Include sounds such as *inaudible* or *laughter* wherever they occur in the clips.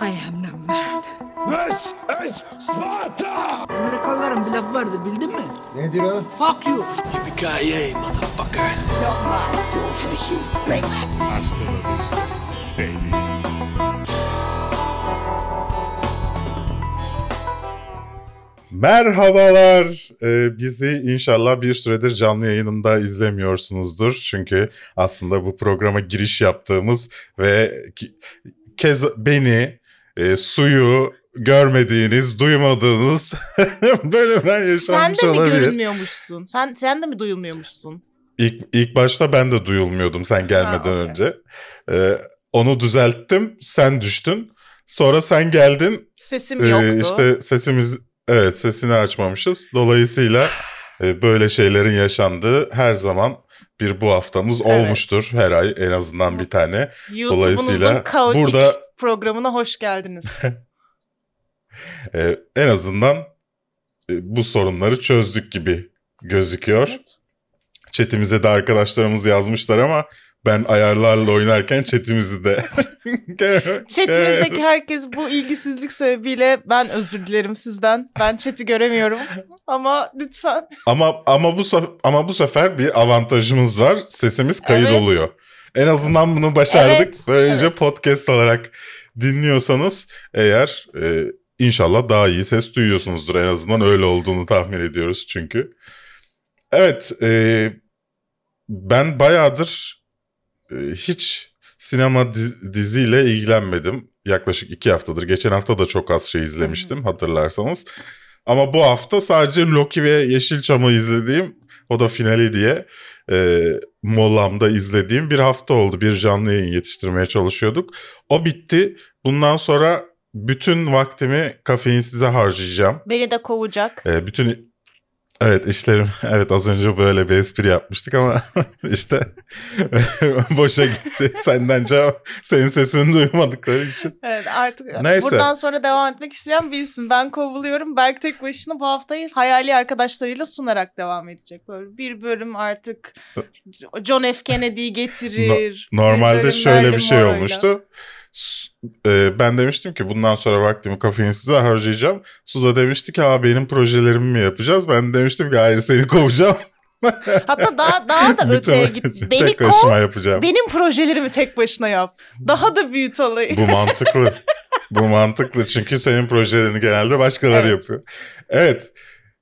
I am no man. This is Sparta! Amerikalıların bir lafı vardı bildin mi? Nedir o? Fuck you. Yippee-ki-yay, motherfucker! Hasta la vista, baby. Merhabalar. Ee, bizi inşallah bir süredir canlı yayınında izlemiyorsunuzdur. Çünkü aslında bu programa giriş yaptığımız ve ki- kez beni e, suyu görmediğiniz, duymadığınız *laughs* bölümler Sen yaşanmış de mi olabilir. görünmüyormuşsun? Sen sen de mi duyulmuyormuşsun? İlk, ilk başta ben de duyulmuyordum sen gelmeden okey. önce. Ee, onu düzelttim, sen düştün. Sonra sen geldin, Sesim Ee, yoktu. işte sesimiz evet sesini açmamışız. Dolayısıyla e, böyle şeylerin yaşandığı her zaman bir bu haftamız Evet. olmuştur. Her ay en azından bir tane. YouTube'unuzun dolayısıyla kaotik burada- programına hoş geldiniz. *laughs* E, en azından e, bu sorunları çözdük gibi gözüküyor. Kısmet. Chatimize de arkadaşlarımız yazmışlar ama ben ayarlarla oynarken chatimizi de *laughs* Chatimizdeki herkes bu ilgisizlik sebebiyle ben özür dilerim sizden. Ben chat'i göremiyorum. Ama lütfen. Ama ama bu ama bu sefer bir avantajımız var. Sesimiz kayıt Evet. oluyor. En azından bunu başardık. Evet, Böylece evet. podcast olarak dinliyorsanız eğer e, inşallah daha iyi ses duyuyorsunuzdur. En azından öyle olduğunu tahmin ediyoruz çünkü. Evet, e, ben bayağıdır e, hiç sinema diz- diziyle ilgilenmedim. Yaklaşık iki haftadır. Geçen hafta da çok az şey izlemiştim hatırlarsanız. Ama bu hafta sadece Loki ve Yeşilçam'ı izlediğim, o da finali diye e, molamda izlediğim bir hafta oldu. Bir canlı yayın yetiştirmeye çalışıyorduk. O bitti. Bundan sonra bütün vaktimi kafeinsize harcayacağım. Beni de kovacak. E, bütün Evet işlerim *laughs* evet az önce böyle bir espri yapmıştık ama *laughs* işte *laughs* boşa gitti senden cevap senin sesini duymadıkları için. Evet artık Neyse. buradan sonra devam etmek isteyen bir isim. Ben kovuluyorum. Belki tek başına bu haftayı hayali arkadaşlarıyla sunarak devam edecek. Böyle bir bölüm artık John F. Kennedy'yi getirir. Normalde bölüm şöyle bir şey olmuştu. S- e, ben demiştim ki bundan sonra vaktimi kafeinsize harcayacağım. Su da demişti ki Aa, benim projelerimi mi yapacağız? Ben de demiştim ki hayır seni kovacağım. *laughs* Hatta daha daha da *laughs* öteye git. *laughs* Beni Tek kov, yapacağım. benim projelerimi tek başına yap. Daha da büyüt olayı. Bu mantıklı. Bu mantıklı çünkü senin projelerini genelde başkaları Evet. yapıyor. Evet.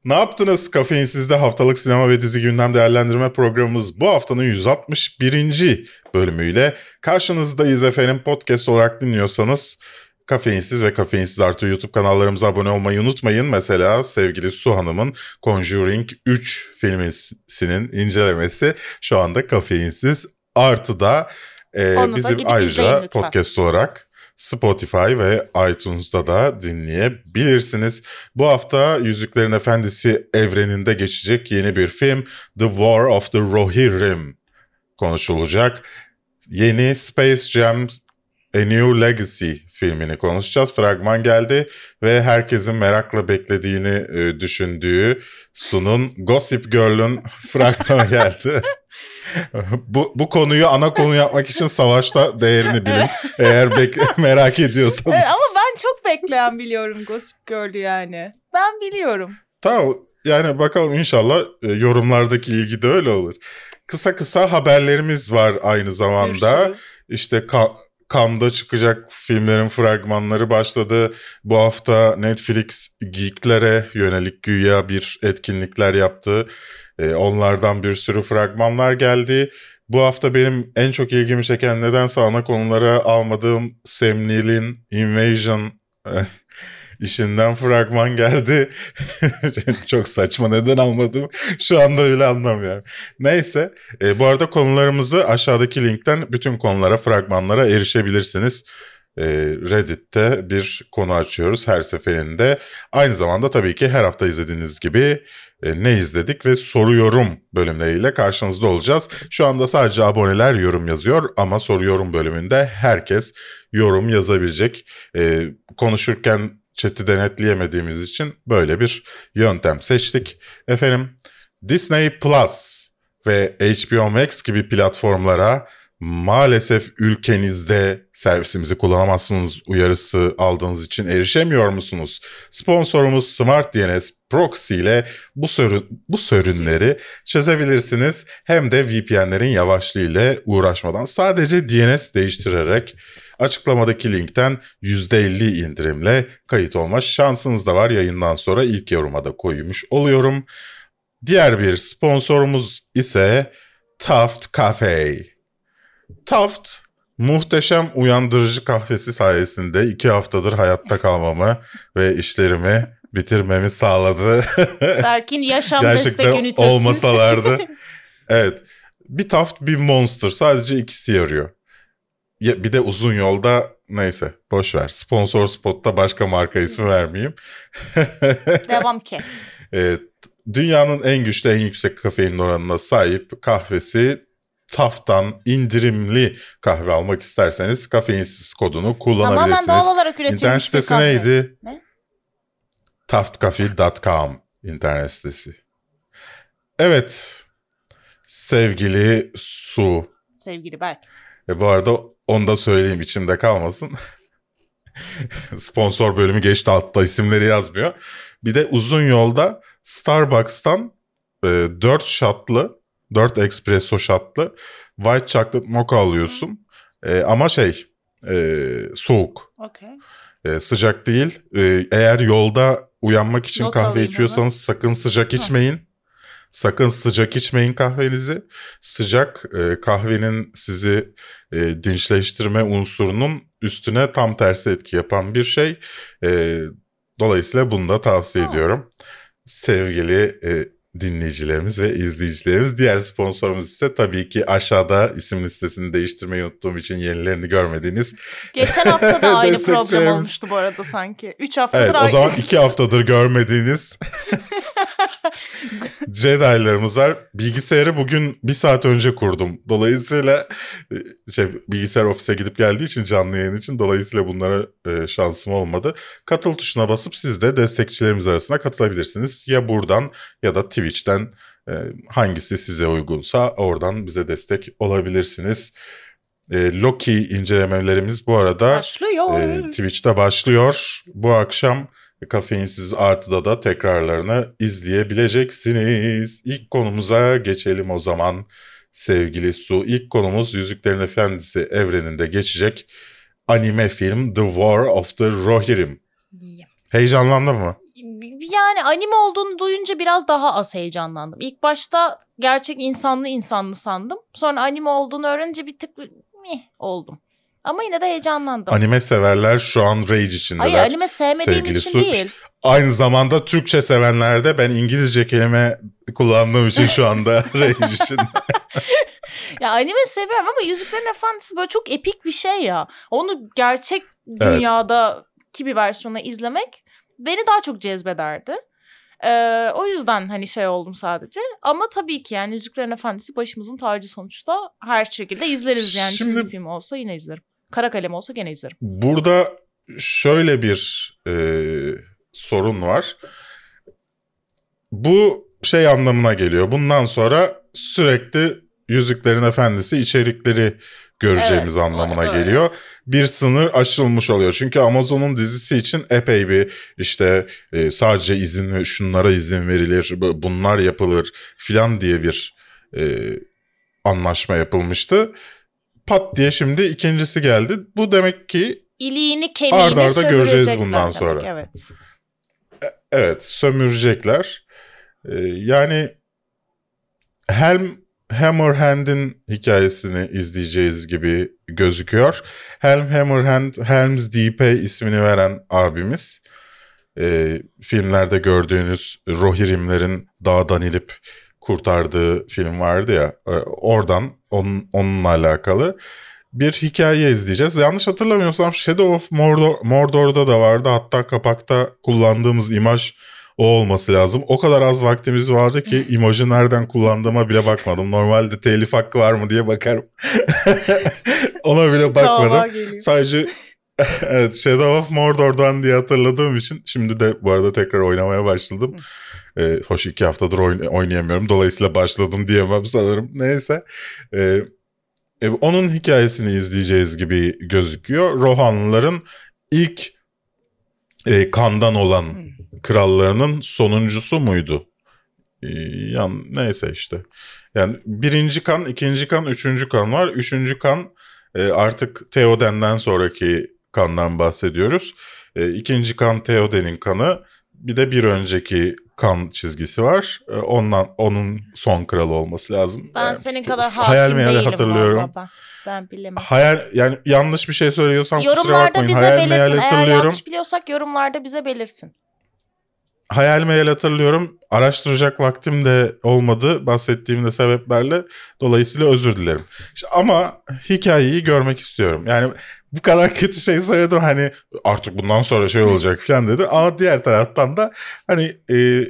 Ne yaptınız Kafeinsiz'de haftalık sinema ve dizi gündem değerlendirme programımız bu haftanın 161. bölümüyle karşınızdayız efendim. Podcast olarak dinliyorsanız Kafeinsiz ve Kafeinsiz artı YouTube kanallarımıza abone olmayı unutmayın. Mesela sevgili Su Hanım'ın Conjuring 3 filminin incelemesi şu anda Kafeinsiz artıda e, Onu da bizim ayrıca podcast olarak Spotify ve iTunes'da da dinleyebilirsiniz. Bu hafta Yüzüklerin Efendisi evreninde geçecek yeni bir film The War of the Rohirrim konuşulacak. Yeni Space Jam A New Legacy filmini konuşacağız. Fragman geldi ve herkesin merakla beklediğini e, düşündüğü Sun'un Gossip Girl'ün *laughs* fragmanı geldi. *laughs* bu, bu konuyu ana konu yapmak için savaşta değerini bilin. Eğer bek- *laughs* merak ediyorsanız. Evet, ama ben çok bekleyen biliyorum Gossip Girl'ü yani. Ben biliyorum. Tamam yani bakalım inşallah e, yorumlardaki ilgi de öyle olur. Kısa kısa haberlerimiz var aynı zamanda. sürü. İşte Ka- Cannes'da çıkacak filmlerin fragmanları başladı. Bu hafta Netflix geeklere yönelik güya bir etkinlikler yaptı. Ee, onlardan bir sürü fragmanlar geldi. Bu hafta benim en çok ilgimi çeken nedense ana konulara almadığım Sam Neill'in Invasion eh, işinden fragman geldi. *laughs* çok saçma neden almadım şu anda öyle anlamıyorum. Neyse e, bu arada konularımızı aşağıdaki linkten bütün konulara fragmanlara erişebilirsiniz. E, Reddit'te bir konu açıyoruz her seferinde. Aynı zamanda tabii ki her hafta izlediğiniz gibi e, ne izledik ve soru yorum bölümleriyle karşınızda olacağız. Şu anda sadece aboneler yorum yazıyor ama soru yorum bölümünde herkes yorum yazabilecek. E, konuşurken chat'i denetleyemediğimiz için böyle bir yöntem seçtik. Efendim Disney Plus ve HBO Max gibi platformlara maalesef ülkenizde servisimizi kullanamazsınız uyarısı aldığınız için erişemiyor musunuz? Sponsorumuz Smart DNS Proxy ile bu, sorun, bu sorunları çözebilirsiniz. Hem de VPN'lerin yavaşlığı ile uğraşmadan sadece DNS değiştirerek açıklamadaki linkten %50 indirimle kayıt olma şansınız da var. Yayından sonra ilk yoruma da koymuş oluyorum. Diğer bir sponsorumuz ise Taft Cafe. Taft muhteşem uyandırıcı kahvesi sayesinde iki haftadır hayatta kalmamı ve işlerimi bitirmemi sağladı. *laughs* Berk'in yaşam destek ünitesi. olmasalardı. *laughs* evet. Bir Taft bir Monster sadece ikisi yarıyor. Ya, bir de uzun yolda neyse boş ver. Sponsor spotta başka marka ismi vermeyeyim. *laughs* Devam ki. Evet, dünyanın en güçlü en yüksek kafein oranına sahip kahvesi Taft'tan indirimli kahve almak isterseniz kafeinsiz kodunu kullanabilirsiniz. Tamamen doğal olarak üretilmiş İnternet sitesi kahve. neydi? Ne? Taftcafe.com internet sitesi. Evet sevgili Su. Sevgili Berk. E bu arada onu da söyleyeyim içimde kalmasın. *laughs* Sponsor bölümü geçti altta isimleri yazmıyor. Bir de uzun yolda Starbucks'tan e, 4 shotlı, 4 espresso shotlı white chocolate mocha alıyorsun. E, ama şey e, soğuk. Okey. E, sıcak değil. E, eğer yolda uyanmak için Not kahve içiyorsanız sakın sıcak içmeyin. Sakın sıcak içmeyin kahvenizi. Sıcak e, kahvenin sizi e, dinçleştirme unsurunun üstüne tam tersi etki yapan bir şey. E, dolayısıyla bunu da tavsiye Ha. ediyorum. Sevgili e, dinleyicilerimiz ve izleyicilerimiz. Diğer sponsorumuz ise tabii ki aşağıda isim listesini değiştirmeyi unuttuğum için yenilerini görmediğiniz Geçen hafta da *laughs* aynı Destekçilerimiz. olmuştu bu arada sanki. Üç haftadır Evet o aynı zaman isim. iki haftadır görmediğiniz *laughs* Jedi'larımız var. Bilgisayarı bugün bir saat önce kurdum. Dolayısıyla e, şey, bilgisayar ofise gidip geldiği için canlı yayın için dolayısıyla bunlara e, şansım olmadı. Katıl tuşuna basıp siz de destekçilerimiz arasına katılabilirsiniz. Ya buradan ya da Twitch'ten e, hangisi size uygunsa oradan bize destek olabilirsiniz. E, Loki incelemelerimiz bu arada Başlıyor. ee, Twitch'te başlıyor. Bu akşam Kafeinsiz Artı'da da tekrarlarını izleyebileceksiniz. İlk konumuza geçelim o zaman sevgili Su. İlk konumuz Yüzüklerin Efendisi evreninde geçecek anime film The War of the Rohirrim. Heyecanlandın mı? Yani anime olduğunu duyunca biraz daha az heyecanlandım. İlk başta gerçek insanlı insanlı sandım. Sonra anime olduğunu öğrenince bir tık mih oldum. Ama yine de heyecanlandım. Anime severler şu an rage içindeler. Hayır anime sevmediğim Sevgili için Su- değil. Aynı zamanda Türkçe sevenler de ben İngilizce kelime kullandığım için şu anda *laughs* rage içinde. *laughs* Ya anime seviyorum ama Yüzüklerin Efendisi böyle çok epik bir şey ya. Onu gerçek Evet. dünyadaki bir versiyonu izlemek beni daha çok cezbederdi. Ee, o yüzden hani şey oldum sadece. Ama tabii ki yani Yüzüklerin Efendisi başımızın tacı sonuçta. Her şekilde izleriz yani Şimdi- çizgi film olsa yine izlerim. Kara kalem olsa gene izlerim. Burada şöyle bir e, sorun var. Bu şey anlamına geliyor. Bundan sonra sürekli Yüzüklerin Efendisi içerikleri göreceğimiz Evet, anlamına öyle. geliyor. Bir sınır aşılmış oluyor. Çünkü Amazon'un dizisi için epey bir işte e, sadece izin şunlara izin verilir, bu- bunlar yapılır filan diye bir e, anlaşma yapılmıştı. Pat diye şimdi ikincisi geldi. Bu demek ki İliğini kemiğini Arda arda göreceğiz bundan demek, sonra. Evet. evet sömürecekler. Ee, yani Helm Hammerhand'in hikayesini izleyeceğiz gibi gözüküyor. Helm Hammerhand, Helm's Deep'e ismini veren abimiz. Ee, filmlerde gördüğünüz Rohirrimlerin dağdan inip kurtardığı film vardı ya. e, oradan onun, onunla alakalı bir hikaye izleyeceğiz. Yanlış hatırlamıyorsam Shadow of Mordor, Mordor'da da vardı. Hatta kapakta kullandığımız imaj o olması lazım. O kadar az vaktimiz vardı ki *laughs* imajı nereden kullandığıma bile bakmadım. Normalde telif hakkı var mı diye bakarım. *laughs* Ona bile bakmadım. Sadece *laughs* evet Shadow of Mordor'dan diye hatırladığım için şimdi de bu arada tekrar oynamaya başladım. Ee, hoş iki haftadır oyn- oynayamıyorum. Dolayısıyla başladım diyemem sanırım. Neyse. Ee, E, onun hikayesini izleyeceğiz gibi gözüküyor. Rohanlıların ilk e, kandan olan krallarının sonuncusu muydu? E, yan neyse işte. Yani birinci kan, ikinci kan, üçüncü kan var. Üçüncü kan e, artık Theoden'den sonraki kandan bahsediyoruz. E, ikinci kan Theoden'in kanı. Bir de bir önceki kan çizgisi var. E, ondan onun son kralı olması lazım. Ben Yani senin şu- kadar hakim hayal meyal hatırlıyorum. valla ben. Bilemem. Hayal yani yanlış bir şey söylüyorsam kusura Yorumlarda bakmayın. bize Hayal meyal belirtin. Eğer yanlış biliyorsak yorumlarda bize belirtin. Hayal meyal hatırlıyorum. Araştıracak vaktim de olmadı bahsettiğim de sebeplerle. Dolayısıyla özür dilerim. İşte ama hikayeyi görmek istiyorum. Yani bu kadar kötü şey söyledim hani artık bundan sonra şey olacak falan dedi. Ama diğer taraftan da hani e,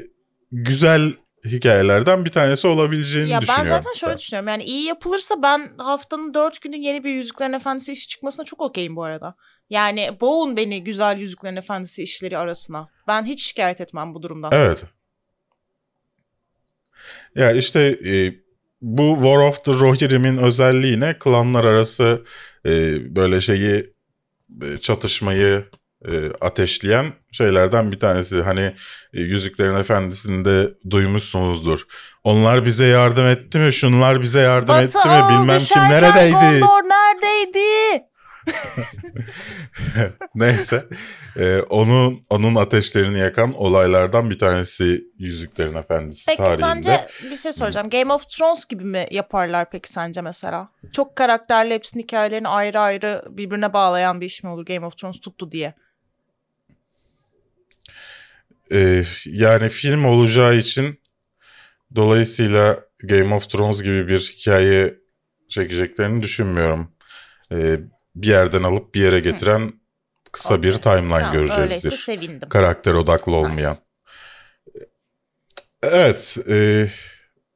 güzel hikayelerden bir tanesi olabileceğini Ya ben düşünüyorum. zaten şöyle düşünüyorum. Yani iyi yapılırsa ben haftanın dört günü yeni bir Yüzüklerin Efendisi işi çıkmasına çok okeyim bu arada. Yani boğun beni güzel Yüzüklerin Efendisi işleri arasına. Ben hiç şikayet etmem bu durumdan. Evet. Ya işte e, bu War of the Rohirrim'in özelliği ne? Klanlar arası e, böyle şeyi e, çatışmayı e, ateşleyen şeylerden bir tanesi. Hani e, Yüzüklerin Efendisi'nde duymuşsunuzdur. Onlar bize yardım etti mi? Şunlar bize yardım Batı etti mi? Bilmem kim neredeydi? Gondor neredeydi? *laughs* Neyse. E, onun onun ateşlerini yakan olaylardan bir tanesi Yüzüklerin Efendisi Peki tarihinde. sence bir şey soracağım. Game of Thrones gibi mi yaparlar peki sence mesela? Çok karakterli hepsinin hikayelerini ayrı ayrı birbirine bağlayan bir iş mi olur Game of Thrones tuttu diye? Ee, yani film olacağı için dolayısıyla Game of Thrones gibi bir hikaye çekeceklerini düşünmüyorum. Ee, bir yerden alıp bir yere getiren kısa bir Okey. timeline Tamam, öyleyse göreceğizdir. sevindim. Karakter odaklı olmayan. Nice. Evet, e,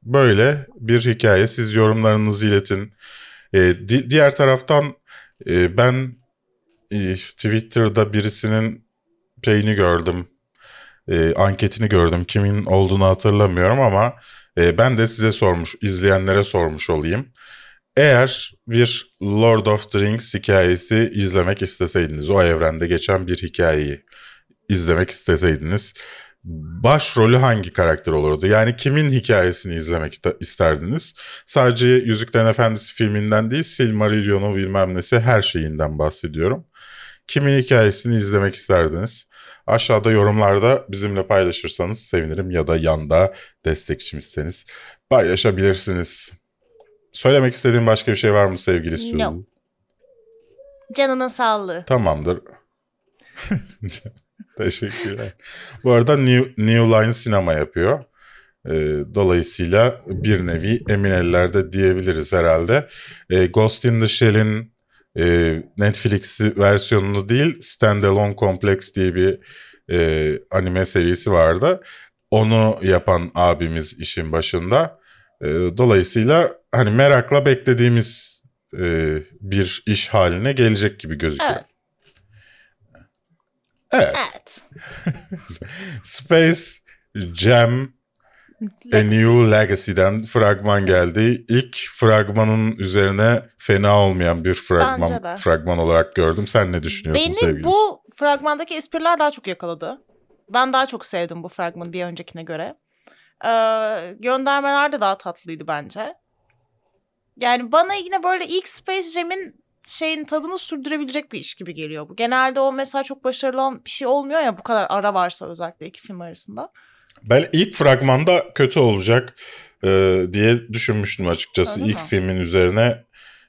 böyle bir hikaye. Siz yorumlarınızı iletin. E, di- diğer taraftan e, ben e, Twitter'da birisinin şeyini gördüm. E, anketini gördüm. Kimin olduğunu hatırlamıyorum ama e, ben de size sormuş, izleyenlere sormuş olayım. Eğer bir Lord of the Rings hikayesi izlemek isteseydiniz, o evrende geçen bir hikayeyi izlemek isteseydiniz, başrolü hangi karakter olurdu? Yani kimin hikayesini izlemek iste- isterdiniz? Sadece Yüzüklerin Efendisi filminden değil, Silmarillion'u bilmem nesi her şeyinden bahsediyorum. Kimin hikayesini izlemek isterdiniz? Aşağıda yorumlarda bizimle paylaşırsanız sevinirim ya da yanda destekçimizseniz paylaşabilirsiniz. Söylemek istediğin başka bir şey var mı sevgili Su? No. Canının sağlığı. Tamamdır. *laughs* Teşekkürler. Bu arada New, New Line sinema yapıyor. Ee, dolayısıyla bir nevi emin ellerde diyebiliriz herhalde. Ee, Ghost in the Shell'in e, Netflix versiyonunu değil Standalone Complex diye bir e, anime serisi vardı. Onu yapan abimiz işin başında. E, dolayısıyla hani merakla beklediğimiz e, bir iş haline gelecek gibi gözüküyor. Evet. Evet. Evet. *laughs* Space Jam A New Legacy'den fragman geldi. İlk fragmanın üzerine fena olmayan bir fragman fragman olarak gördüm. Sen ne düşünüyorsun Beni sevgili? bu fragmandaki espriler daha çok yakaladı. Ben daha çok sevdim bu fragmanı bir öncekine göre. Ee, göndermeler de daha tatlıydı bence. Yani bana yine böyle ilk Space Jam'in şeyin tadını sürdürebilecek bir iş gibi geliyor bu. Genelde o mesela çok başarılı olan bir şey olmuyor ya bu kadar ara varsa özellikle iki film arasında. Ben ilk fragmanda kötü olacak e, diye düşünmüştüm açıkçası. Öyle ilk mi? filmin üzerine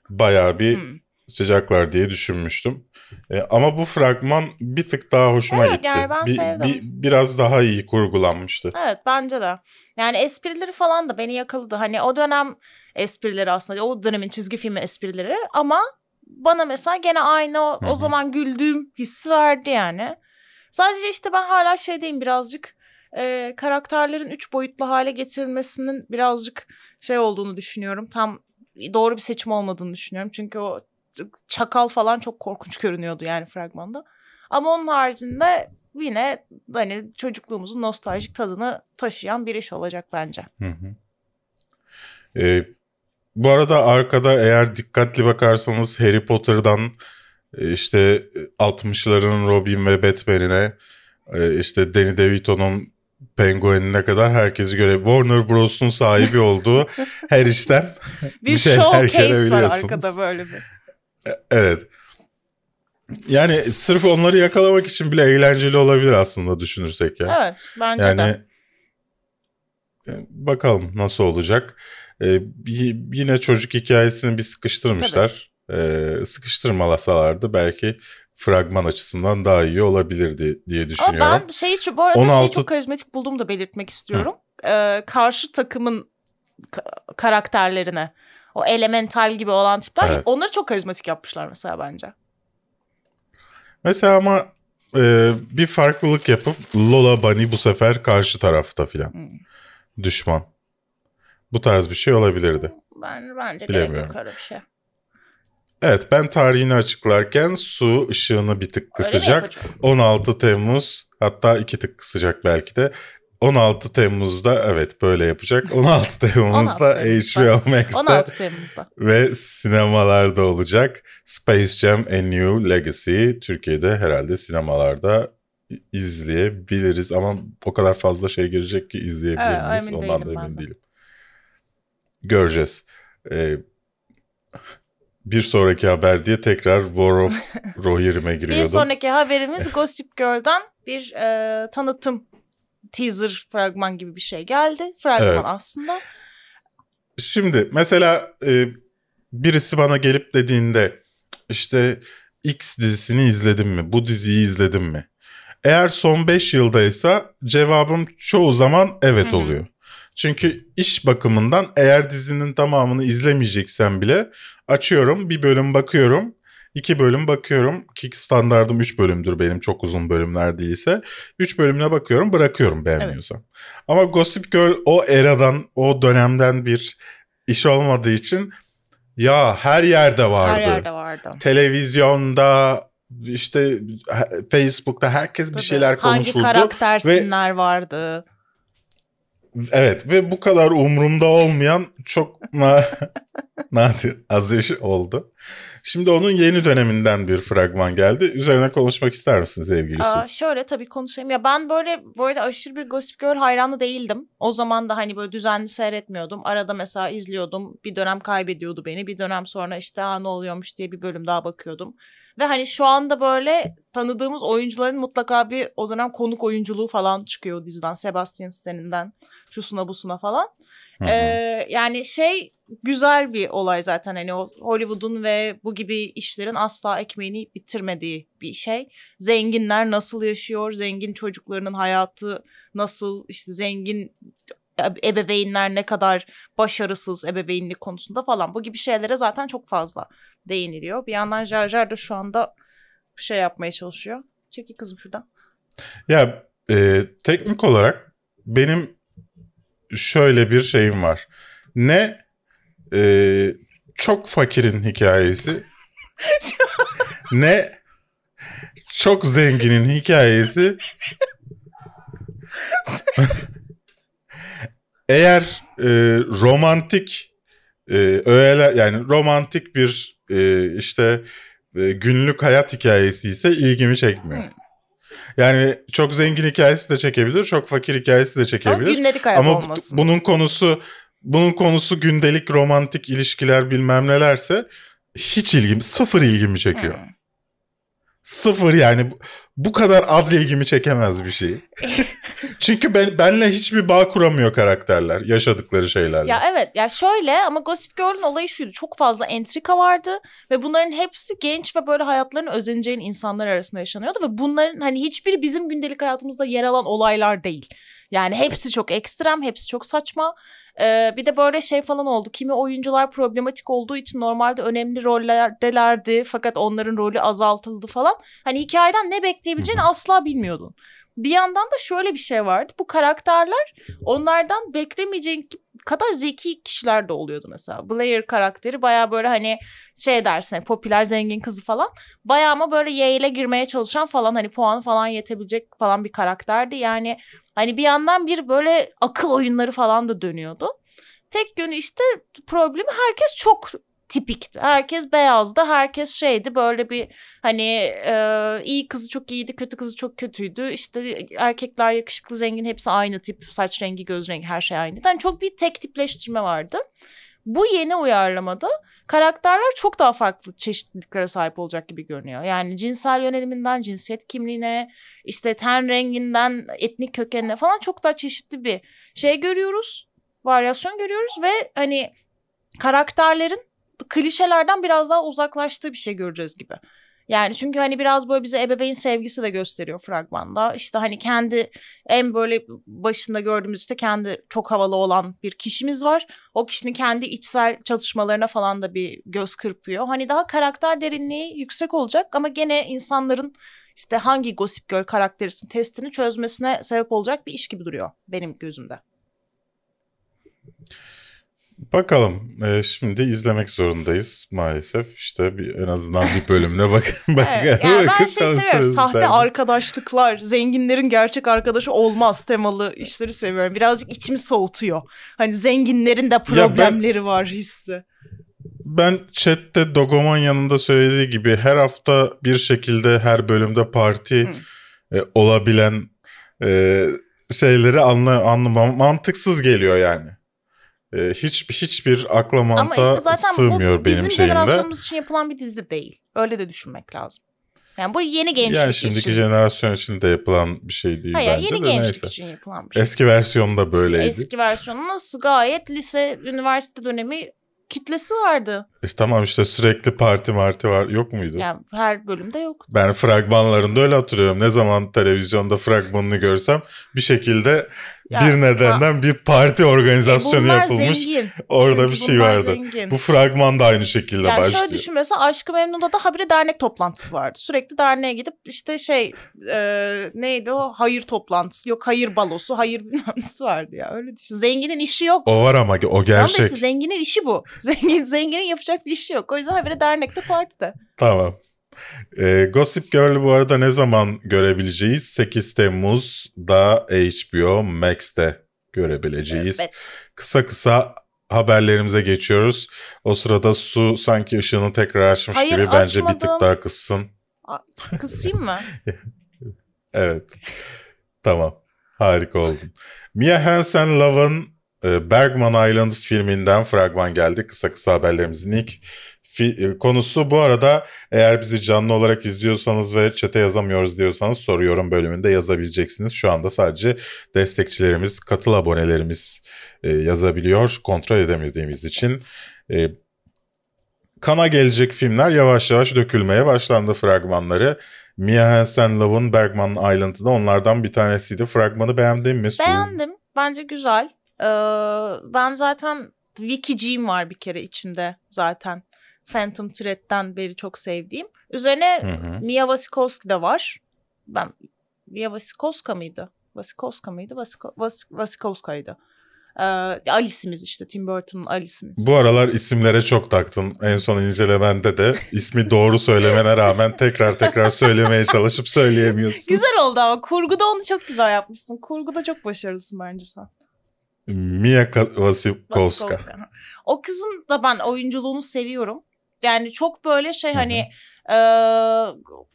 bayağı bir Hmm. Sıcaklar diye düşünmüştüm. E, ama bu fragman bir tık daha hoşuma Evet, gitti. yani ben bir, sevdim. bir- biraz daha iyi kurgulanmıştı. Evet bence de. Yani esprileri falan da beni yakaladı. Hani o dönem esprileri aslında o dönemin çizgi filmi esprileri ama bana mesela gene aynı o, o zaman güldüğüm hissi verdi yani. Sadece işte ben hala şeydeyim birazcık e, karakterlerin üç boyutlu hale getirilmesinin birazcık şey olduğunu düşünüyorum. Tam doğru bir seçim olmadığını düşünüyorum. Çünkü o çakal falan çok korkunç görünüyordu yani fragmanda. Ama onun haricinde yine hani çocukluğumuzun nostaljik tadını taşıyan bir iş olacak bence. Hı hı. Ee, bu arada arkada eğer dikkatli bakarsanız Harry Potter'dan e, işte 60'ların Robin ve Batman'ine e, işte Danny DeVito'nun Penguin'ine kadar herkesi göre Warner Bros'un sahibi olduğu her işten *laughs* Bir, bir şeyler showcase var arkada böyle bir. Evet. Yani sırf onları yakalamak için bile eğlenceli olabilir aslında düşünürsek ya. Evet bence Yani de. e, bakalım nasıl olacak. E, y- yine çocuk hikayesini bir sıkıştırmışlar. E, sıkıştırmalasalardı belki fragman açısından daha iyi olabilirdi diye düşünüyorum. Ama ben şeyi bu arada şeyi 16 çok karizmatik bulduğumu da belirtmek istiyorum. Ee, karşı takımın ka- karakterlerine o elemental gibi olan tipler Evet. onları çok karizmatik yapmışlar mesela bence. Mesela ama e, bir farklılık yapıp Lola Bunny bu sefer karşı tarafta filan. Hmm. Düşman. Bu tarz bir şey olabilirdi. Ben bence Bilemiyorum. öyle bir şey. Evet ben tarihini açıklarken su ışığını bir tık kısacak. yapacak? 16 Temmuz hatta iki tık kısacak belki de. 16 Temmuz'da evet böyle yapacak. 16 Temmuz'da Temmuz'da. HBO Max'te 16 Temmuz'da. ve sinemalarda olacak. Space Jam A New Legacy Türkiye'de herhalde sinemalarda izleyebiliriz ama o kadar fazla şey gelecek ki izleyebilir miyiz? Ondan da emin de. değilim. Göreceğiz. Ee, bir sonraki haber diye tekrar War of *laughs* Rohirrim'e Bir giriyordum. sonraki haberimiz Gossip Girl'dan bir e, tanıtım teaser fragman gibi bir şey geldi. Fragman Evet. aslında. Şimdi mesela e, birisi bana gelip dediğinde işte X dizisini izledim mi? Bu diziyi izledim mi? Eğer son 5 yıldaysa cevabım çoğu zaman evet Hı hı. oluyor. Çünkü iş bakımından eğer dizinin tamamını izlemeyeceksem bile açıyorum bir bölüm bakıyorum. İki bölüm bakıyorum. Kick standardım 3 bölümdür benim çok uzun bölümler değilse. 3 bölümüne bakıyorum bırakıyorum beğenmiyorsam. Ama Gossip Girl o eradan o dönemden bir iş olmadığı için ya her yerde vardı. Her yerde vardı. Televizyonda işte Facebook'ta herkes bir Tabii. şeyler Hangi konuşurdu. karaktersinler vardı. Evet ve bu kadar umurumda olmayan çok na *laughs* nadir az oldu. Şimdi onun yeni döneminden bir fragman geldi. Üzerine konuşmak ister misin sevgili Su? Aa, şöyle tabii konuşayım. Ya ben böyle bu arada aşırı bir Gossip Girl hayranı değildim. O zaman da hani böyle düzenli seyretmiyordum. Arada mesela izliyordum. Bir dönem kaybediyordu beni. Bir dönem sonra işte ne oluyormuş diye bir bölüm daha bakıyordum. Ve hani şu anda böyle tanıdığımız oyuncuların mutlaka bir o dönem konuk oyunculuğu falan çıkıyor diziden. Sebastian Stan'den şusuna busuna falan. Hı hı. Ee, yani şey güzel bir olay zaten hani o Hollywood'un ve bu gibi işlerin asla ekmeğini bitirmediği bir şey. Zenginler nasıl yaşıyor, zengin çocuklarının hayatı nasıl, işte zengin ebe- ebeveynler ne kadar başarısız ebeveynlik konusunda falan bu gibi şeylere zaten çok fazla değiniliyor. Bir yandan Jar Jar da şu anda bir şey yapmaya çalışıyor. Çekil kızım şuradan. Ya e, teknik olarak benim şöyle bir şeyim var. Ne e, çok fakirin hikayesi *laughs* ne çok zenginin hikayesi eğer e, romantik e, öğeler yani romantik bir e, işte e, günlük hayat hikayesi ise ilgimi çekmiyor. Hı. Yani çok zengin hikayesi de çekebilir, çok fakir hikayesi de Ama çekebilir. gündelik hayat Ama olmasın. bunun konusu bunun konusu gündelik romantik ilişkiler bilmem nelerse hiç ilgim, sıfır ilgimi çekiyor. Hı. Sıfır yani bu, kadar az ilgimi çekemez bir şey. *laughs* Çünkü ben benle hiçbir bağ kuramıyor karakterler yaşadıkları şeylerle. Ya evet ya şöyle ama Gossip Girl'ün olayı şuydu. Çok fazla entrika vardı ve bunların hepsi genç ve böyle hayatlarını özeneceğin insanlar arasında yaşanıyordu ve bunların hani hiçbiri bizim gündelik hayatımızda yer alan olaylar değil. Yani hepsi çok ekstrem, hepsi çok saçma. Ee, bir de böyle şey falan oldu. Kimi oyuncular problematik olduğu için normalde önemli rollerdelerdi fakat onların rolü azaltıldı falan. Hani hikayeden ne bekleyebileceğini asla bilmiyordun. Bir yandan da şöyle bir şey vardı. Bu karakterler onlardan beklemeyeceğin kadar zeki kişiler de oluyordu mesela. Blair karakteri baya böyle hani şey dersin hani popüler zengin kızı falan. Baya ama böyle Yale'e girmeye çalışan falan hani puanı falan yetebilecek falan bir karakterdi. Yani hani bir yandan bir böyle akıl oyunları falan da dönüyordu. tek yönü işte problemi herkes çok tipikti. Herkes beyazdı. Herkes şeydi böyle bir hani e, iyi kızı çok iyiydi, kötü kızı çok kötüydü. İşte erkekler yakışıklı, zengin hepsi aynı tip. Saç rengi, göz rengi her şey aynı. Yani çok bir tek tipleştirme vardı. Bu yeni uyarlamada karakterler çok daha farklı çeşitliliklere sahip olacak gibi görünüyor. Yani cinsel yöneliminden cinsiyet kimliğine, işte ten renginden etnik kökenine falan çok daha çeşitli bir şey görüyoruz. Varyasyon görüyoruz ve hani karakterlerin klişelerden biraz daha uzaklaştığı bir şey göreceğiz gibi. Yani çünkü hani biraz böyle bize ebeveyn sevgisi de gösteriyor fragmanda. İşte hani kendi en böyle başında gördüğümüz işte kendi çok havalı olan bir kişimiz var. O kişinin kendi içsel çatışmalarına falan da bir göz kırpıyor. Hani daha karakter derinliği yüksek olacak ama gene insanların işte hangi Gossip Girl karakterisin testini çözmesine sebep olacak bir iş gibi duruyor benim gözümde. Bakalım. Ee, şimdi izlemek zorundayız maalesef. İşte bir, en azından bir bölümüne bak. *laughs* bak Evet, yani ben şey seviyorum. Sahte seninle. arkadaşlıklar, zenginlerin gerçek arkadaşı olmaz temalı işleri seviyorum. Birazcık içimi soğutuyor. Hani zenginlerin de problemleri var hissi. Ben chatte Dogoman yanında söylediği gibi her hafta bir şekilde her bölümde parti e, olabilen e, şeyleri anla, anlamam mantıksız geliyor yani. E, hiç hiçbir akla Ama mantığa işte zaten sığmıyor bu benim bizim şeyimde. jenerasyonumuz için yapılan bir dizi de değil. Öyle de düşünmek lazım. Yani bu yeni gençlik Yani şimdiki için. jenerasyon için de yapılan bir şey değil Hayır bence yeni de gençlik neyse. için yapılan bir şey. Eski versiyonda böyleydi. Eski versiyonu nasıl gayet lise, üniversite dönemi kitlesi vardı. İşte tamam işte sürekli parti marti var yok muydu? Yani her bölümde yok. Ben fragmanlarında öyle hatırlıyorum. Ne zaman televizyonda fragmanını görsem bir şekilde Ya, bir nedenden bir parti organizasyonu Bunlar yapılmış. zengin. Orada Çünkü bir şey vardı. zengin. Bu fragman da aynı şekilde yani başlıyor. şöyle düşün mesela Aşkı Memnun'da da habire dernek toplantısı vardı. Sürekli derneğe gidip işte şey e, neydi o hayır toplantısı yok hayır balosu hayır *laughs* bilmem nesi vardı ya öyle düşün. Zenginin işi yok. O var ama o gerçek. işte zenginin işi bu. *laughs* Zengin, zenginin yapacak bir işi yok. O yüzden habire dernekte partide. Tamam. Ee, Gossip Girl'ü bu arada ne zaman görebileceğiz? 8 Temmuz'da HBO Max'te görebileceğiz. Evet. Kısa kısa haberlerimize geçiyoruz. O sırada su sanki ışığını tekrar açmış Hayır, gibi bence bir tık açmadım. daha kıssın. Kısayım mı? *laughs* Evet. tamam. Harika oldun. Mia Hansen Love'ın e, Bergman Island filminden fragman geldi. Kısa kısa haberlerimizin ilk fi- e, konusu. Bu arada eğer bizi canlı olarak izliyorsanız ve çete yazamıyoruz diyorsanız soruyorum bölümünde yazabileceksiniz. Şu anda sadece destekçilerimiz, katıl abonelerimiz e, yazabiliyor. Kontrol edemediğimiz için. E, kana gelecek filmler yavaş yavaş dökülmeye başlandı fragmanları. Mia Hansen Love'ın Bergman Island'ı da onlardan bir tanesiydi. Fragmanı beğendin mi? Beğendim. Bence güzel. Ee, ben zaten Wikic'im var bir kere içinde zaten. Phantom Thread'den beri çok sevdiğim. Üzerine Hı hı. Mia Wasikowski de var. Ben Mia Wasikowska mıydı? Wasikowska mıydı? Vasiko, Vas, Wasikowska'ydı. Ee, Alice'imiz işte. Tim Burton'un Alice'imiz. Bu aralar isimlere çok taktın. En son incelemende de ismi doğru söylemene rağmen tekrar tekrar söylemeye çalışıp söyleyemiyorsun. Güzel oldu ama kurguda onu çok güzel yapmışsın. Kurguda çok başarılısın bence sen. Mia Ka- Wasikowska. Wasikowska. O kızın da ben oyunculuğunu seviyorum. Yani çok böyle şey hani e,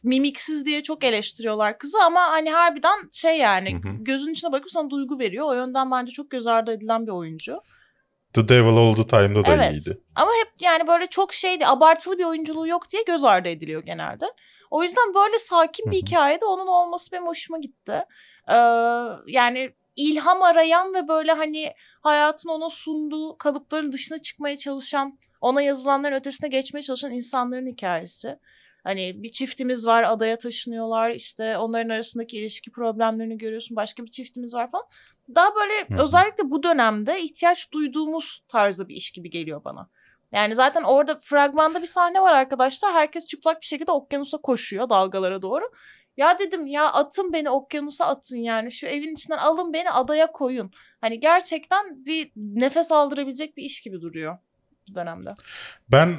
mimiksiz diye çok eleştiriyorlar kızı ama hani harbiden şey yani gözün içine bakıp sana duygu veriyor. O yönden bence çok göz ardı edilen bir oyuncu. The Devil All The Time'da da evet. iyiydi. Ama hep yani böyle çok şeydi abartılı bir oyunculuğu yok diye göz ardı ediliyor genelde. O yüzden böyle sakin bir Hı hı. hikayede onun olması benim hoşuma gitti. Ee, yani ilham arayan ve böyle hani hayatın ona sunduğu kalıpların dışına çıkmaya çalışan, ona yazılanların ötesine geçmeye çalışan insanların hikayesi. Hani bir çiftimiz var adaya taşınıyorlar işte onların arasındaki ilişki problemlerini görüyorsun başka bir çiftimiz var falan. Daha böyle Hı hı. özellikle bu dönemde ihtiyaç duyduğumuz tarzda bir iş gibi geliyor bana. Yani zaten orada fragmanda bir sahne var arkadaşlar. Herkes çıplak bir şekilde okyanusa koşuyor dalgalara doğru. Ya dedim ya atın beni okyanusa atın yani şu evin içinden alın beni adaya koyun. Hani gerçekten bir nefes aldırabilecek bir iş gibi duruyor bu dönemde. Ben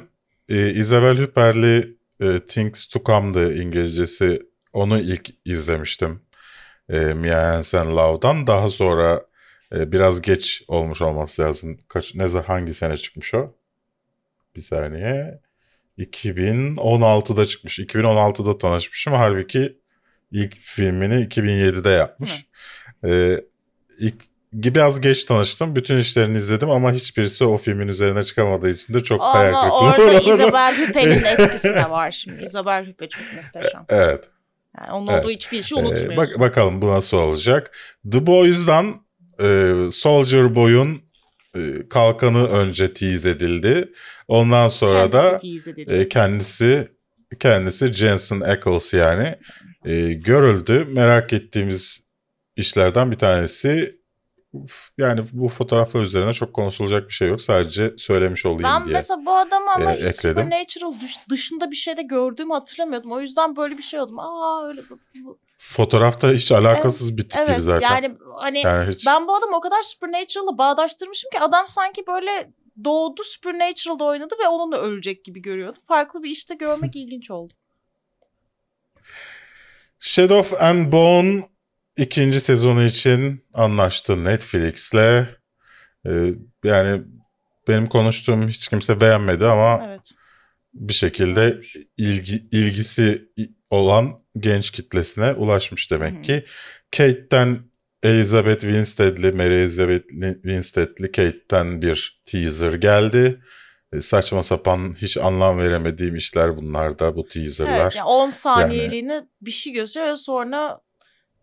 e, Isabel Hüpper'li e, Things to Come'dı İngilizcesi. Onu ilk izlemiştim. E, Mia Hansen Love'dan. Daha sonra e, biraz geç olmuş olması lazım. Kaç ne zaman hangi sene çıkmış o? Bir saniye. 2016'da çıkmış. 2016'da tanışmışım. Halbuki ilk filmini 2007'de yapmış. Ee, ilk biraz geç tanıştım. Bütün işlerini izledim ama hiçbirisi o filmin üzerine çıkamadığı için de çok hayal Ama kırıklığı. orada *laughs* uğradım. Isabel Hüpper'in etkisi de var şimdi. Isabel Hüpper çok muhteşem. Evet. Yani onun Evet. olduğu hiçbir işi Ee, unutmuyorsun. bak, bakalım bu nasıl olacak. The Boys'dan e, Soldier Boy'un e, kalkanı önce tease edildi. Ondan sonra da Kendisi edildi. e, kendisi kendisi Jensen Ackles yani e, görüldü. Merak ettiğimiz işlerden bir tanesi. Yani bu fotoğraflar üzerine çok konuşulacak bir şey yok. Sadece söylemiş olayım Ben diye. mesela bu adamı ama e, hiç ekledim. Supernatural dışında bir şeyde gördüğümü hatırlamıyordum. O yüzden böyle bir şey oldum. Aa öyle bu- Fotoğrafta hiç alakasız bir tip Evet gibi zaten. yani hani Yani hiç ben bu adamı o kadar Supernatural'la bağdaştırmışım ki adam sanki böyle doğdu Supernatural'da oynadı ve onunla ölecek gibi görüyordum. Farklı bir işte görmek *laughs* ilginç oldu. Shadow and Bone ikinci sezonu için anlaştı Netflix'le. Ee, yani benim konuştuğum hiç kimse beğenmedi ama Evet. bir şekilde ilgi ilgisi olan genç kitlesine ulaşmış demek Hı hı. ki. Kate'ten Elizabeth Winstead'li, Mary Elizabeth Winstead'li Kate'ten bir teaser geldi. E, Saçma sapan hiç anlam veremediğim işler bunlar da bu teaserlar. Evet yani 10 saniyeliğine bir şey gösteriyor sonra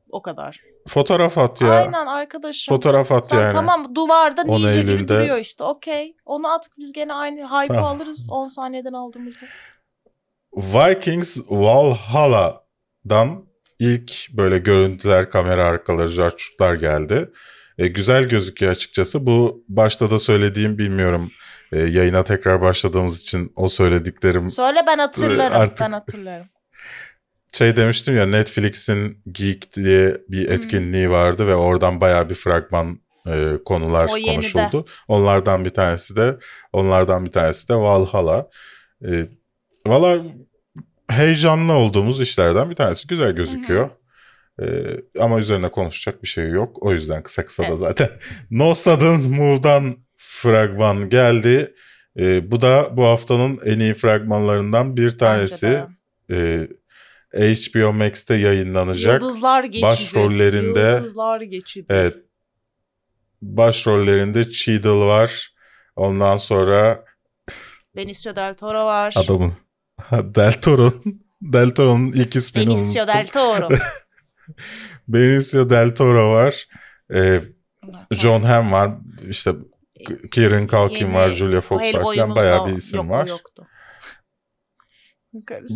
o kadar. Fotoğraf at ya. Aynen arkadaşım. Fotoğraf at Sen yani. tamam duvarda 10 ninja gibi duruyor işte okey. Onu at biz gene aynı hype'ı Tamam. alırız 10 saniyeden aldığımızda. Vikings Valhalla'dan ilk böyle görüntüler, kamera arkaları, carçurtlar geldi. E, güzel gözüküyor açıkçası. Bu başta da söylediğim bilmiyorum. E, yayına tekrar başladığımız için o söylediklerim Söyle ben hatırlarım. Artık- Ben hatırlarım. Şey demiştim ya Netflix'in Geek diye bir etkinliği vardı ve oradan bayağı bir fragman e, konular O konuşuldu. Onlardan bir tanesi de onlardan bir tanesi de Valhalla. E, Valla heyecanlı olduğumuz işlerden bir tanesi. Güzel gözüküyor. E, ama üzerine konuşacak bir şey yok. O yüzden kısa kısa da Evet. zaten *laughs* No Sudden Move'dan fragman geldi. E, bu da bu haftanın en iyi fragmanlarından bir tanesi. Ee, HBO Max'te yayınlanacak. Yıldızlar geçidi. Başrollerinde- Yıldızlar geçidi. Evet. Başrollerinde Cheadle var. Ondan sonra Benicio del Toro var. adamın Del Toro'nun Del Toro'nun ilk ismini Benicio unuttum. del Toro. *laughs* Benicio Del Toro var. Ee, John Hamm var. İşte Kieran Culkin Yeni var. Julia Fox var falan. Bayağı bir isim yok, var. Yoktu.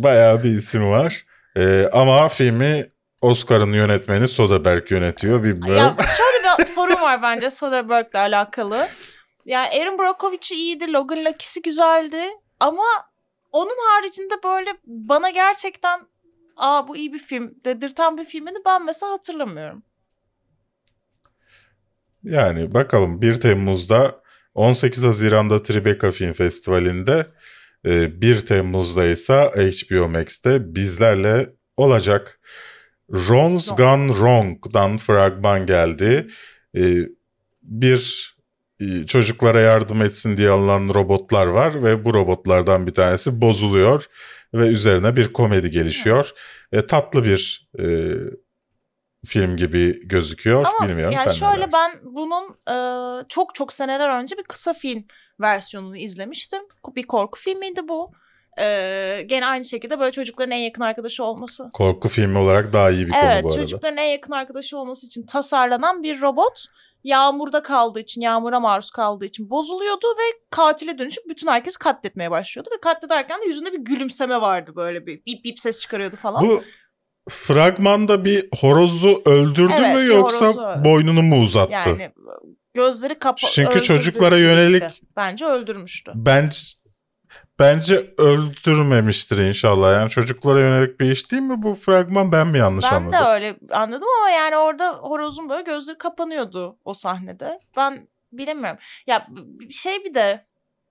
Bayağı bir isim var. Ee, ama filmi Oscar'ın yönetmeni Soderbergh yönetiyor. Bilmiyorum. Ya şöyle bir *laughs* sorun var bence Soderbergh'le alakalı. Yani Aaron Brockovich'i iyiydi, Logan Lucky'si güzeldi ama onun haricinde böyle bana gerçekten aa bu iyi bir film dedirten bir filmini ben mesela hatırlamıyorum. Yani bakalım 1 Temmuz'da 18 Haziran'da Tribeca Film Festivali'nde 1 Temmuz'da ise HBO Max'te bizlerle olacak. Ron's Wrong. Gone Wrong'dan fragman geldi. E, Bir e, çocuklara yardım etsin diye alınan robotlar var ve bu robotlardan bir tanesi bozuluyor ve üzerine bir komedi gelişiyor. E, tatlı bir e, film gibi gözüküyor. Ama Bilmiyorum yani sen şöyle ben bunun e, çok çok seneler önce bir kısa film versiyonunu izlemiştim. Bir korku filmiydi bu. E, gene aynı şekilde böyle çocukların en yakın arkadaşı olması. Korku filmi olarak daha iyi bir konu Evet bu arada. çocukların en yakın arkadaşı olması için tasarlanan bir robot yağmurda kaldığı için yağmura maruz kaldığı için bozuluyordu ve katile dönüşüp bütün herkesi katletmeye başlıyordu ve katlederken de yüzünde bir gülümseme vardı böyle bir bip bip ses çıkarıyordu falan. Bu fragmanda bir horozu öldürdü Evet, mü yoksa horozu boynunu mu uzattı? yani gözleri kapa Çünkü çocuklara yönelik- bence öldürmüştü. Bence bence öldürmemiştir inşallah. Yani çocuklara yönelik bir iş değil mi bu fragman? Ben mi yanlış ben anladım? de öyle anladım ama yani orada horozun böyle gözleri kapanıyordu o sahnede. Ben bilemiyorum. Ya şey bir de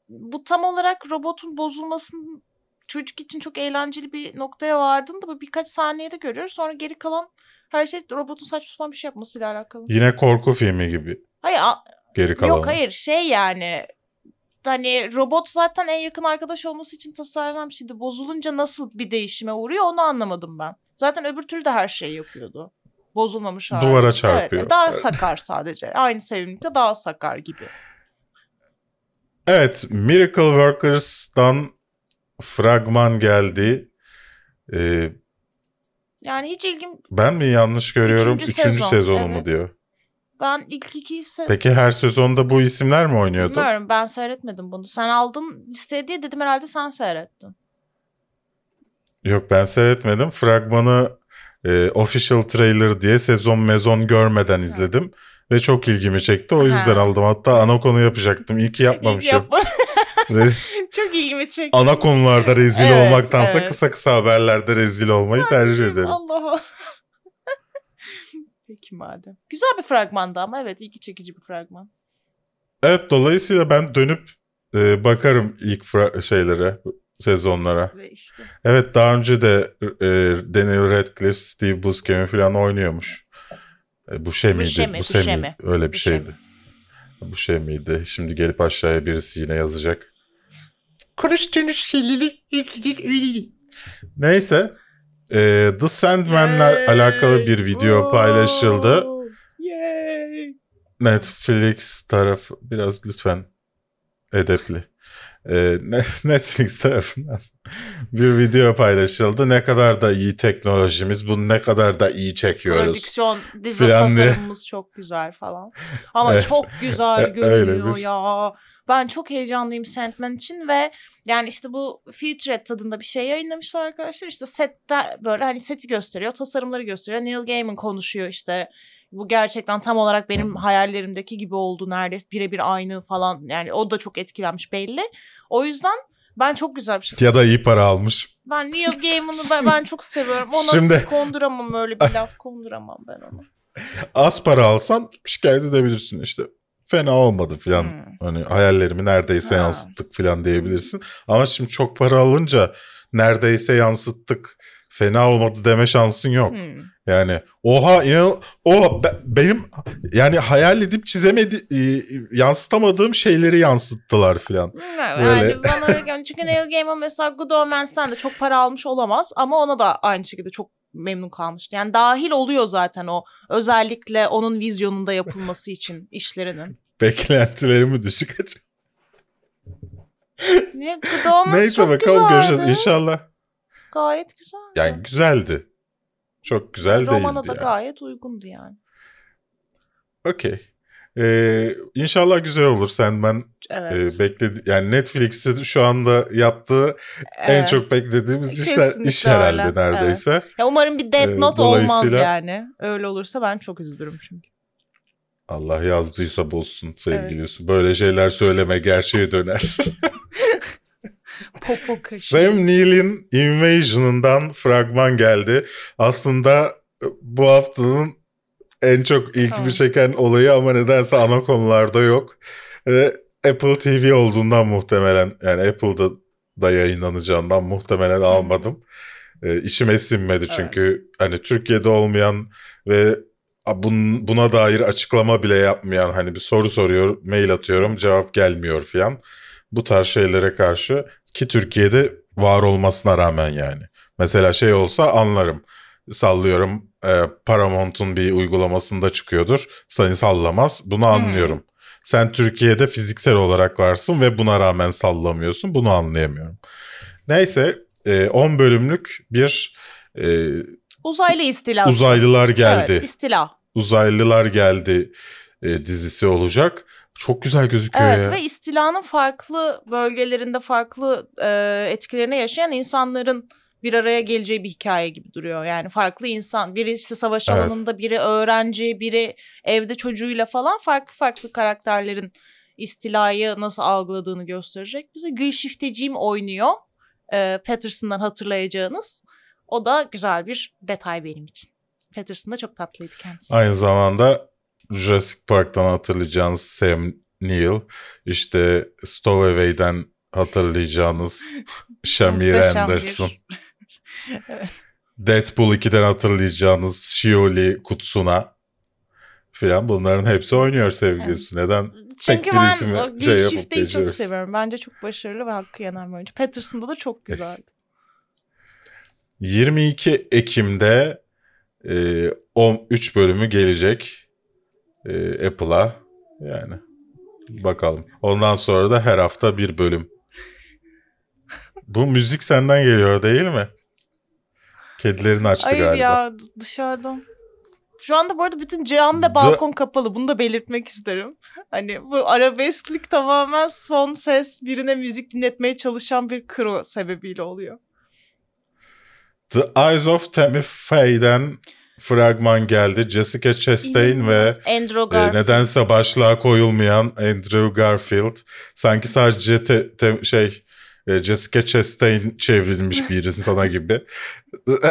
bu tam olarak robotun bozulmasının çocuk için çok eğlenceli bir noktaya vardığında bu birkaç saniyede görüyoruz. Sonra geri kalan her şey robotun saçma sapan bir şey yapmasıyla alakalı. Yine korku filmi gibi Hayır Geri kalan. yok hayır şey yani hani robot zaten en yakın arkadaş olması için tasarlanan bir şeydi. Bozulunca nasıl bir değişime uğruyor onu anlamadım ben. Zaten öbür türlü de her şeyi yapıyordu. Bozulmamış hali. Duvara çarpıyor. Evet, daha sakar sadece. Aynı sevimlilikte daha sakar gibi. Evet, Miracle Workers'tan fragman geldi. Ee, Yani hiç ilgim... ben mi yanlış görüyorum? Üçüncü Üçüncü, sezon, sezonu mu evet. diyor. Ben ilk iki ise... Peki her sezonda bu isimler mi oynuyordu? Bilmiyorum ben seyretmedim bunu. Sen aldın listeye diye dedim herhalde sen seyrettin. Yok ben seyretmedim. Fragmanı e, official trailer diye sezon mezon görmeden izledim. Ve çok ilgimi çekti. O yüzden Ha. aldım. Hatta ana konu yapacaktım. İyi ki yapmamışım. yapma. *laughs* Re- *laughs* Çok ilgimi çekti. ana konularda rezil Evet, olmaktansa evet. kısa kısa haberlerde rezil olmayı tercih ederim. Allah Peki madem. Güzel bir fragmandı ama evet ilgi çekici bir fragman. Evet dolayısıyla ben dönüp e, bakarım ilk fra- şeylere, sezonlara. Ve işte. Evet daha önce de e, Daniel Radcliffe, Steve Buscemi falan oynuyormuş. E, bu şey miydi? Bu şey miydi? Öyle bir Buscemi. şeydi. Bu şey miydi? Şimdi gelip aşağıya birisi yine yazacak. Konuştuğunuz şeyleri... *laughs* Neyse. E, The Sandman'la Yay! alakalı bir video paylaşıldı. Oo, Yay! Netflix tarafı biraz lütfen edepli. Ne- *laughs* Netflix tarafından bir video paylaşıldı. Ne kadar da iyi teknolojimiz, bunu ne kadar da iyi çekiyoruz. Prodüksiyon, dizi diye. tasarımımız çok güzel falan. Ama Evet. çok güzel *laughs* E- görünüyor bir- ya. Ben çok heyecanlıyım Sandman için ve yani işte bu Featurette tadında bir şey yayınlamışlar arkadaşlar. İşte sette böyle hani seti gösteriyor, tasarımları gösteriyor. Neil Gaiman konuşuyor işte. Bu gerçekten tam olarak benim hayallerimdeki gibi oldu neredeyse birebir aynı falan. Yani o da çok etkilenmiş belli. O yüzden ben çok güzel bir şey. Ya da iyi para almış. Ben Neil *laughs* Gaiman'ı ben, ben çok seviyorum. Ona Şimdi- konduramam öyle bir *laughs* laf konduramam ben ona. Az para alsan şikayet edebilirsin işte. Fena olmadı filan. Hmm. Hani hayallerimi neredeyse Ha. yansıttık filan diyebilirsin. Ama şimdi çok para alınca neredeyse yansıttık. Fena olmadı deme şansın yok. Hmm. Yani oha inan oha be- benim yani hayal edip çizemedi e, yansıtamadığım şeyleri yansıttılar filan. Bilmiyorum, Böyle. Yani bana geldi. Çünkü Neil Gaiman mesela Good Omen's'ten de çok para almış olamaz ama ona da aynı şekilde çok memnun kalmıştı. Yani dahil oluyor zaten o özellikle onun vizyonunda yapılması için işlerinin. Beklentilerimi düşük açık. Niye Omens Neyse çok bakalım güzeldi. göreceğiz inşallah. Gayet güzel. Yani güzeldi. Çok güzel Romana değildi da yani. gayet uygundu yani. Okey. Ee, inşallah güzel olur Sandman. Evet. E, bekledi yani Netflix'in şu anda yaptığı en Evet. çok beklediğimiz işler, iş herhalde öyle. neredeyse. Ya umarım bir Death Ee, Note olmaz dolayısıyla- yani. Öyle olursa ben çok üzülürüm çünkü. Allah yazdıysa bozsun sevgili Evet. Böyle şeyler söyleme gerçeğe döner. *laughs* Popo kaşı. Sam Neill'in Invasion'ından fragman geldi. Aslında e, bu haftanın en çok ilgimi Tamam. çeken olayı ama nedense ana konularda yok. Apple TV olduğundan muhtemelen yani Apple'da da yayınlanacağından muhtemelen almadım. E, işime sinmedi çünkü hani Türkiye'de olmayan ve bun- buna dair açıklama bile yapmayan hani bir soru soruyor, mail atıyorum, cevap gelmiyor filan. Bu tarz şeylere karşı ki Türkiye'de var olmasına rağmen yani. Mesela şey olsa anlarım. Sallıyorum e, Paramount'un bir uygulamasında çıkıyordur. Seni sallamaz. Bunu anlıyorum. Sen Türkiye'de fiziksel olarak varsın ve buna rağmen sallamıyorsun. Bunu anlayamıyorum. Neyse e, 10 bölümlük bir e, Uzaylı istilası. uzaylılar geldi. Evet, istila. Uzaylılar geldi e, dizisi olacak. Çok güzel gözüküyor Evet ya. ve istilanın farklı bölgelerinde farklı e, etkilerini yaşayan insanların bir araya geleceği bir hikaye gibi duruyor. Yani farklı insan, biri işte savaş Evet. alanında, biri öğrenci, biri evde çocuğuyla falan farklı farklı karakterlerin istilayı nasıl algıladığını gösterecek. Bize Gülşifteciğim oynuyor. E, Patterson'dan hatırlayacağınız. O da güzel bir detay benim için. Patterson da çok tatlıydı kendisi. Aynı zamanda Jurassic Park'tan hatırlayacağınız Sam Neill, işte Stowaway'den hatırlayacağınız *laughs* Shamir Anderson, bir- *laughs* evet. Deadpool 2'den hatırlayacağınız Shioli Kutsuna filan bunların hepsi oynuyor sevgilisi. Neden Çünkü bir ben ismi o şey yapıp Şifte'yi çok geçiyoruz. seviyorum. Bence çok başarılı ve hakkı yenen bir oyuncu. Patterson'da da çok güzeldi. 22 Ekim'de e, 13 bölümü gelecek e, Apple'a. Yani bakalım. Ondan sonra da her hafta bir bölüm. Bu müzik senden geliyor değil mi? Kedilerin açtı Hayır galiba. ya dışarıdan. Şu anda bu arada bütün cam ve balkon kapalı. Bunu da belirtmek isterim. Hani bu arabesklik tamamen son ses birine müzik dinletmeye çalışan bir kro sebebiyle oluyor. The Eyes of Tammy Faye'den fragman geldi. Jessica Chastain ve Andrew e, Garfield. nedense başlığa koyulmayan Andrew Garfield. Sanki sadece te- te- şey e, Jessica Chastain çevrilmiş bir insana gibi. *laughs*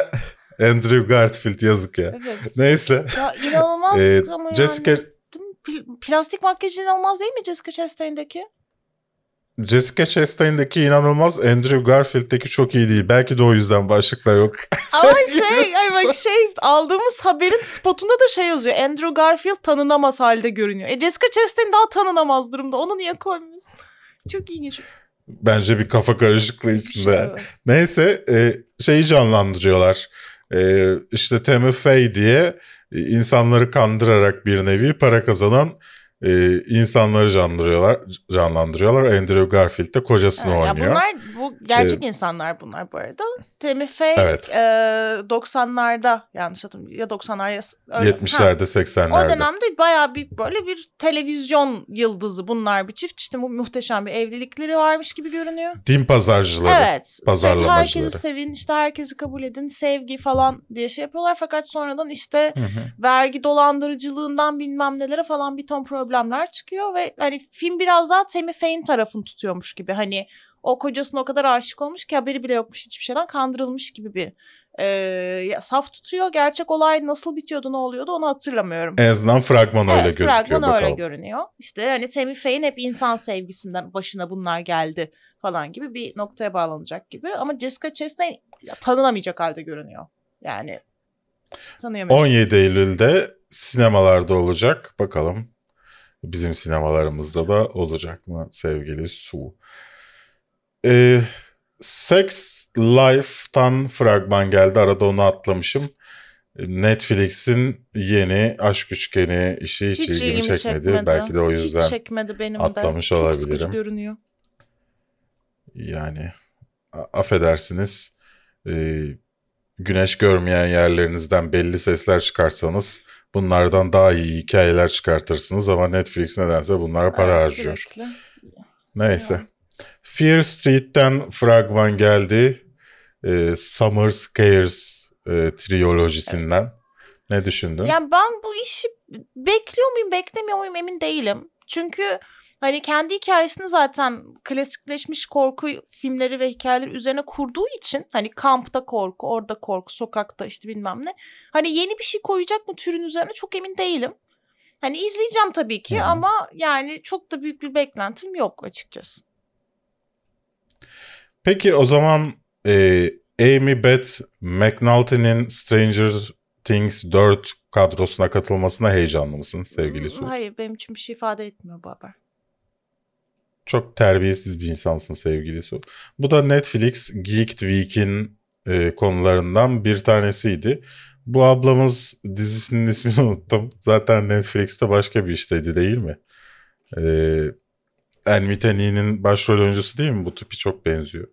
Andrew Garfield yazık ya. Evet. Neyse. Ya inanılmaz E, ama Jessica yani. Plastik makyaj inanılmaz değil mi Jessica Chastain'deki? Jessica Chastain'deki inanılmaz Andrew Garfield'deki çok iyi değil. Belki de o yüzden başlıkta yok. *laughs* Ama şey, ay bak şey aldığımız haberin spotunda da şey yazıyor. Andrew Garfield tanınamaz halde görünüyor. E Jessica Chastain daha tanınamaz durumda. Onu niye koymuyorsun? Çok ilginç. Bence bir kafa karışıklığı şey. içinde. evet. Neyse e, şeyi canlandırıyorlar. E, işte Tammy Faye diye insanları kandırarak bir nevi para kazanan e, insanları canlandırıyorlar. canlandırıyorlar. Andrew Garfield de kocasını Evet, ya oynuyor. bunlar bu gerçek insanlar bunlar bu arada. Tammy Faye Evet. e, 90'larda yanlış hatırlamıyorum ya 90'lar ya öyle- Ha, 70'lerde O 80'lerde. dönemde bayağı büyük böyle bir televizyon yıldızı bunlar bir çift. İşte bu muhteşem bir evlilikleri varmış gibi görünüyor. Din pazarcıları. Evet. pazarlamacıları. Herkesi sevin, işte herkesi kabul edin, sevgi falan diye şey yapıyorlar. Fakat sonradan işte Hı hı. vergi dolandırıcılığından bilmem nelere falan bir ton problemler çıkıyor ve hani film biraz daha Tammy Faye'in tarafını tutuyormuş gibi. Hani o kocasına o kadar aşık olmuş ki haberi bile yokmuş hiçbir şeyden kandırılmış gibi bir e, saf tutuyor. Gerçek olay nasıl bitiyordu ne oluyordu onu hatırlamıyorum. En azından fragman öyle Evet, gözüküyor fragman bakalım. öyle görünüyor. İşte hani Tammy Faye'in hep insan sevgisinden başına bunlar geldi falan gibi bir noktaya bağlanacak gibi. Ama Jessica Chastain ya, tanınamayacak halde görünüyor. Yani tanıyamıyorsun. 17 Eylül'de sinemalarda olacak. Bakalım bizim sinemalarımızda da olacak mı sevgili Su? Ee, Sex Life'tan fragman geldi. Arada onu atlamışım. Netflix'in yeni aşk üçgeni işi hiç, Hiç ilgimi ilgimi çekmedi. çekmedi. Belki de o yüzden Hiç çekmedi benim atlamış de. Çok olabilirim. sıkıcı görünüyor. yani affedersiniz. Ee, güneş görmeyen yerlerinizden belli sesler çıkarsanız bunlardan daha iyi hikayeler çıkartırsınız ama Netflix nedense bunlara para Evet, harcıyor. sürekli. Neyse. Fear Street'ten fragman geldi. Ee, Summer Scares e, triyolojisinden. Ne düşündün? Yani ben bu işi bekliyor muyum beklemiyor muyum emin değilim. Çünkü hani kendi hikayesini zaten klasikleşmiş korku filmleri ve hikayeleri üzerine kurduğu için hani kampta korku, orada korku, sokakta işte bilmem ne. Hani yeni bir şey koyacak mı türün üzerine çok emin değilim. Hani izleyeceğim tabii ki ama yani çok da büyük bir beklentim yok açıkçası. Peki o zaman e, Amy Beth McNulty'nin Stranger Things 4 kadrosuna katılmasına heyecanlı mısın sevgili Su? Hayır benim için bir şey ifade etmiyor bu haber. Çok terbiyesiz bir insansın sevgili Su. Bu da Netflix Geek Week'in e, konularından bir tanesiydi. Bu ablamız dizisinin ismini *laughs* unuttum. Zaten Netflix'te başka bir işteydi değil mi? Ee, Nee'nin başrol oyuncusu değil mi? Bu tipi çok benziyor.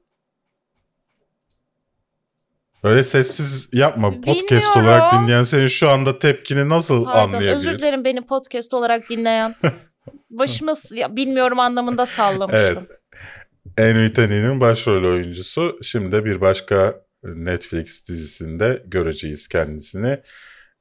Öyle sessiz yapma. Podcast Bilmiyorum. olarak dinleyen senin şu anda tepkini nasıl Pardon anlayabilir? özür dilerim beni podcast olarak dinleyen. *laughs* Başıma s- ya, bilmiyorum anlamında sallamıştım. Evet. Elmite Nee'nin başrol oyuncusu. Şimdi bir başka Netflix dizisinde göreceğiz kendisini.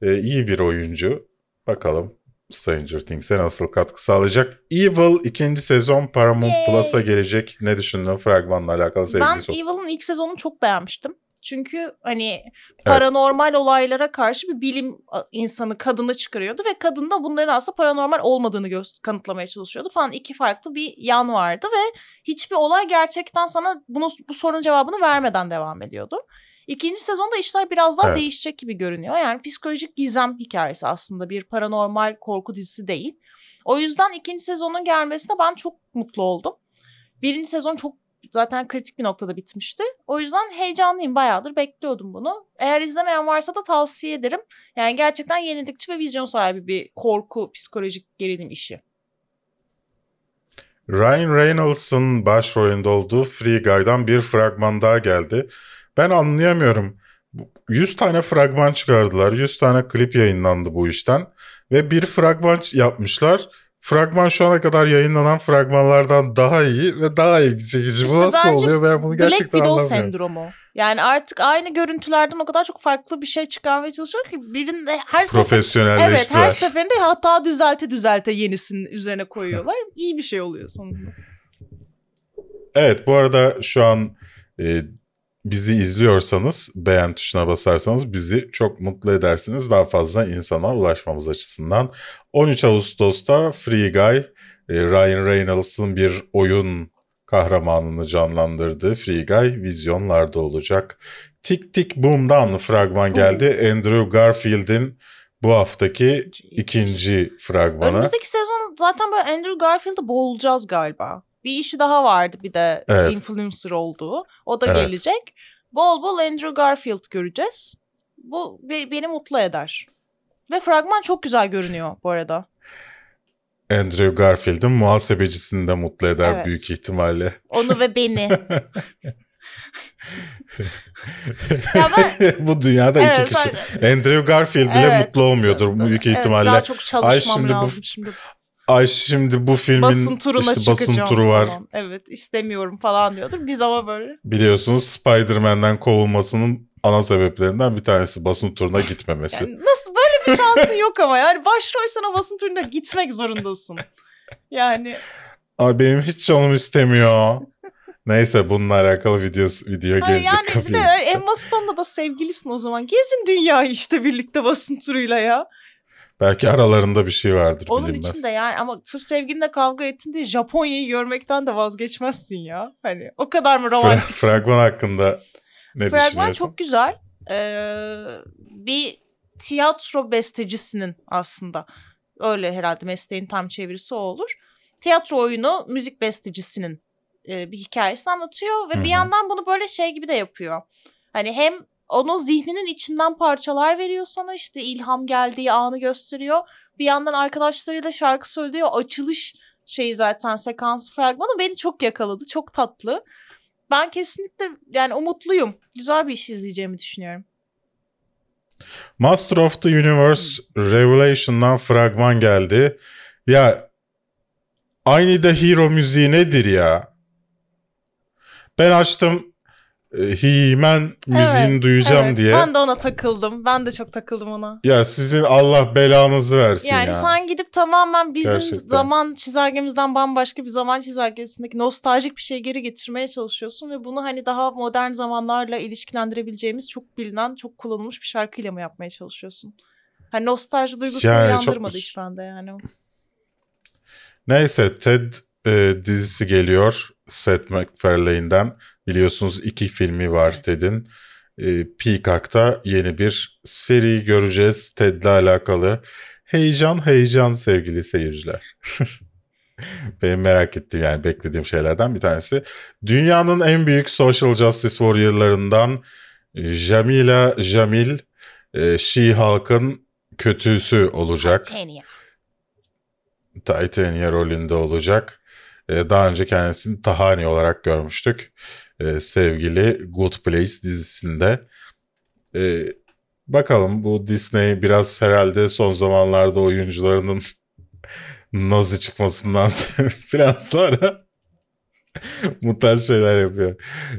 Ee, iyi bir oyuncu. Bakalım Stranger Things'e nasıl katkı sağlayacak. Evil ikinci sezon Paramount Yay. Plus'a gelecek. Ne düşündün fragmanla alakalı sevgili Ben? Evil'ın ilk sezonunu çok beğenmiştim. Çünkü hani paranormal olaylara karşı bir bilim insanı kadını çıkarıyordu ve kadın da bunların aslında paranormal olmadığını gö- kanıtlamaya çalışıyordu falan. iki farklı bir yan vardı ve hiçbir olay gerçekten sana bunu bu sorunun cevabını vermeden devam ediyordu. İkinci sezonda işler biraz daha Evet. değişecek gibi görünüyor. Yani psikolojik gizem hikayesi aslında bir paranormal korku dizisi değil. O yüzden ikinci sezonun gelmesine ben çok mutlu oldum. Birinci sezon çok zaten kritik bir noktada bitmişti. O yüzden heyecanlıyım. Bayağıdır bekliyordum bunu. Eğer izlemeyen varsa da tavsiye ederim. Yani gerçekten yenilikçi ve vizyon sahibi bir korku, psikolojik gerilim işi. Ryan Reynolds'ın başrolünde olduğu Free Guy'dan bir fragman daha geldi. Ben anlayamıyorum. 100 tane fragman çıkardılar. 100 tane klip yayınlandı bu işten. Ve bir fragman yapmışlar. Fragman şu ana kadar yayınlanan fragmanlardan daha iyi ve daha ilgi çekici. İşte bu nasıl oluyor ben bunu Black gerçekten Widow anlamıyorum. sendromu. Yani artık aynı görüntülerden o kadar çok farklı bir şey çıkarmaya çalışıyor ki birinde her sefer Evet her seferinde hata düzelte düzelte yenisinin üzerine koyuyorlar. İyi bir şey oluyor sonunda. Evet bu arada şu an e, bizi izliyorsanız beğen tuşuna basarsanız bizi çok mutlu edersiniz. Daha fazla insana ulaşmamız açısından. 13 Ağustos'ta Free Guy e, Ryan Reynolds'ın bir oyun kahramanını canlandırdığı Free Guy vizyonlarda olacak. Tik Tik Boom'dan fragman geldi. Andrew Garfield'in bu haftaki ikinci fragmanı. Önümüzdeki sezon zaten böyle Andrew Garfield'ı boğulacağız galiba. Bir işi daha vardı bir de Evet. influencer olduğu. O da Evet. gelecek. Bol bol Andrew Garfield göreceğiz. Bu be- beni mutlu eder. Ve fragman çok güzel görünüyor bu arada. Andrew Garfield'in muhasebecisini de mutlu eder Evet. büyük ihtimalle. Onu ve beni. *laughs* ben bu dünyada iki Evet, kişi. sen- Andrew Garfield bile Evet. mutlu olmuyordur büyük Evet, ihtimalle. daha çok çalışmam şimdi bu- lazım şimdi. Ay şimdi bu filmin Basın turuna işte basın turu var. falan. Evet istemiyorum falan diyordur. Biz ama böyle. Biliyorsunuz Spider-Man'den kovulmasının ana sebeplerinden bir tanesi basın turuna gitmemesi. Yani nasıl böyle bir şansın yok ama yani başrolsen o basın turuna gitmek zorundasın. Yani Ama benim hiç canım istemiyor. Neyse bununla alakalı video video Ay gelecek yani bir de. Emma Stone'la da sevgilisin o zaman. Gezin dünyayı işte birlikte basın turuyla ya. Belki aralarında bir şey vardır Onun bilinmez. için de yani ama sırf sevgilinle kavga ettin diye Japonya'yı görmekten de vazgeçmezsin ya. Hani o kadar mı romantiksin? fragman hakkında ne Fragman düşünüyorsun? çok güzel. Ee, bir tiyatro bestecisinin aslında. Öyle herhalde mesleğin tam çevirisi o olur. Tiyatro oyunu müzik bestecisinin e, bir hikayesini anlatıyor ve Hı bir yandan bunu böyle şey gibi de yapıyor. Hani hem onun zihninin içinden parçalar veriyor sana işte ilham geldiği anı gösteriyor. Bir yandan arkadaşlarıyla şarkı söylüyor. Açılış şeyi zaten sekans fragmanı beni çok yakaladı. Çok tatlı. Ben kesinlikle yani umutluyum. Güzel bir iş izleyeceğimi düşünüyorum. Master of the Universe Revelation'dan fragman geldi. Ya aynı da Hero müziği nedir ya? Ben açtım He-Man müziğini Evet, duyacağım evet. diye. Ben de ona takıldım. Ben de çok takıldım ona. Ya sizin Allah belanızı versin Yani ya. sen gidip tamamen bizim Gerçekten. zaman çizelgemizden bambaşka bir zaman çizelgesindeki nostaljik bir şey geri getirmeye çalışıyorsun ve bunu hani daha modern zamanlarla ilişkilendirebileceğimiz çok bilinen, çok kullanılmış bir şarkıyla mı yapmaya çalışıyorsun? Hani nostalji duygusunu Yani çok- uyandırmadı hiç bende yani. Neyse Ted e, dizisi geliyor Seth MacFarlane'den. Biliyorsunuz iki filmi var Ted'in. E, Peacock'ta yeni bir seri göreceğiz Ted'le alakalı. Heyecan heyecan sevgili seyirciler. *laughs* Benim merak ettiğim yani beklediğim şeylerden bir tanesi. Dünyanın en büyük social justice warrior'larından Jamila Jamil e, She-Hulk'ın kötüsü olacak. Tanya. Titania rolünde olacak. Ee, daha önce kendisini Tahani olarak görmüştük. Ee, sevgili Good Place dizisinde. Ee, bakalım bu Disney biraz herhalde son zamanlarda oyuncularının *laughs* nazi çıkmasından *laughs* falan sonra *laughs* bu tarz şeyler yapıyor.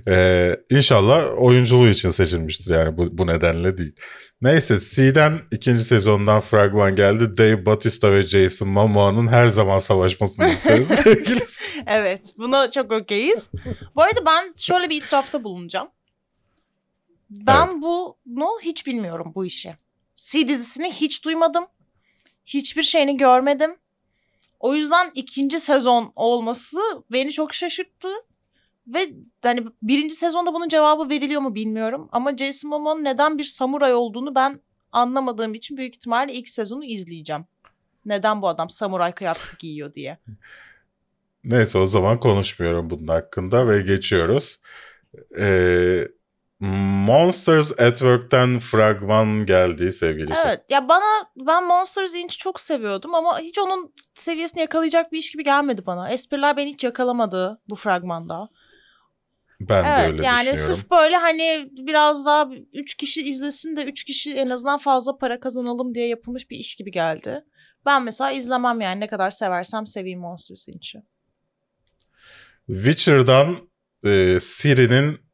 Ee, inşallah oyunculuğu için seçilmiştir yani bu, bu nedenle değil. Neyse C'den ikinci sezondan fragman geldi. Dave Bautista ve Jason Momoa'nın her zaman savaşmasını isteriz *laughs* sevgili. Evet buna çok okeyiz. Bu arada ben şöyle bir itirafta bulunacağım. Ben bunu hiç bilmiyorum bu işi. C dizisini hiç duymadım. Hiçbir şeyini görmedim. O yüzden ikinci sezon olması beni çok şaşırttı. Ve hani birinci sezonda bunun cevabı veriliyor mu bilmiyorum. Ama Jason Momoa'nın neden bir samuray olduğunu ben anlamadığım için büyük ihtimalle ilk sezonu izleyeceğim. Neden bu adam samuray kıyafeti giyiyor diye. Neyse o zaman konuşmuyorum bunun hakkında ve geçiyoruz. Ee, Monsters at Work'ten fragman geldi sevgili. Evet ya bana ben Monsters Inc. çok seviyordum ama hiç onun seviyesini yakalayacak bir iş gibi gelmedi bana. Espriler beni hiç yakalamadı bu fragmanda. Ben de evet öyle yani düşünüyorum. sırf böyle hani biraz daha üç kişi izlesin de üç kişi en azından fazla para kazanalım diye yapılmış bir iş gibi geldi. Ben mesela izlemem yani ne kadar seversem seveyim Monsters Inc.'i. Witcher'dan e, Ciri'nin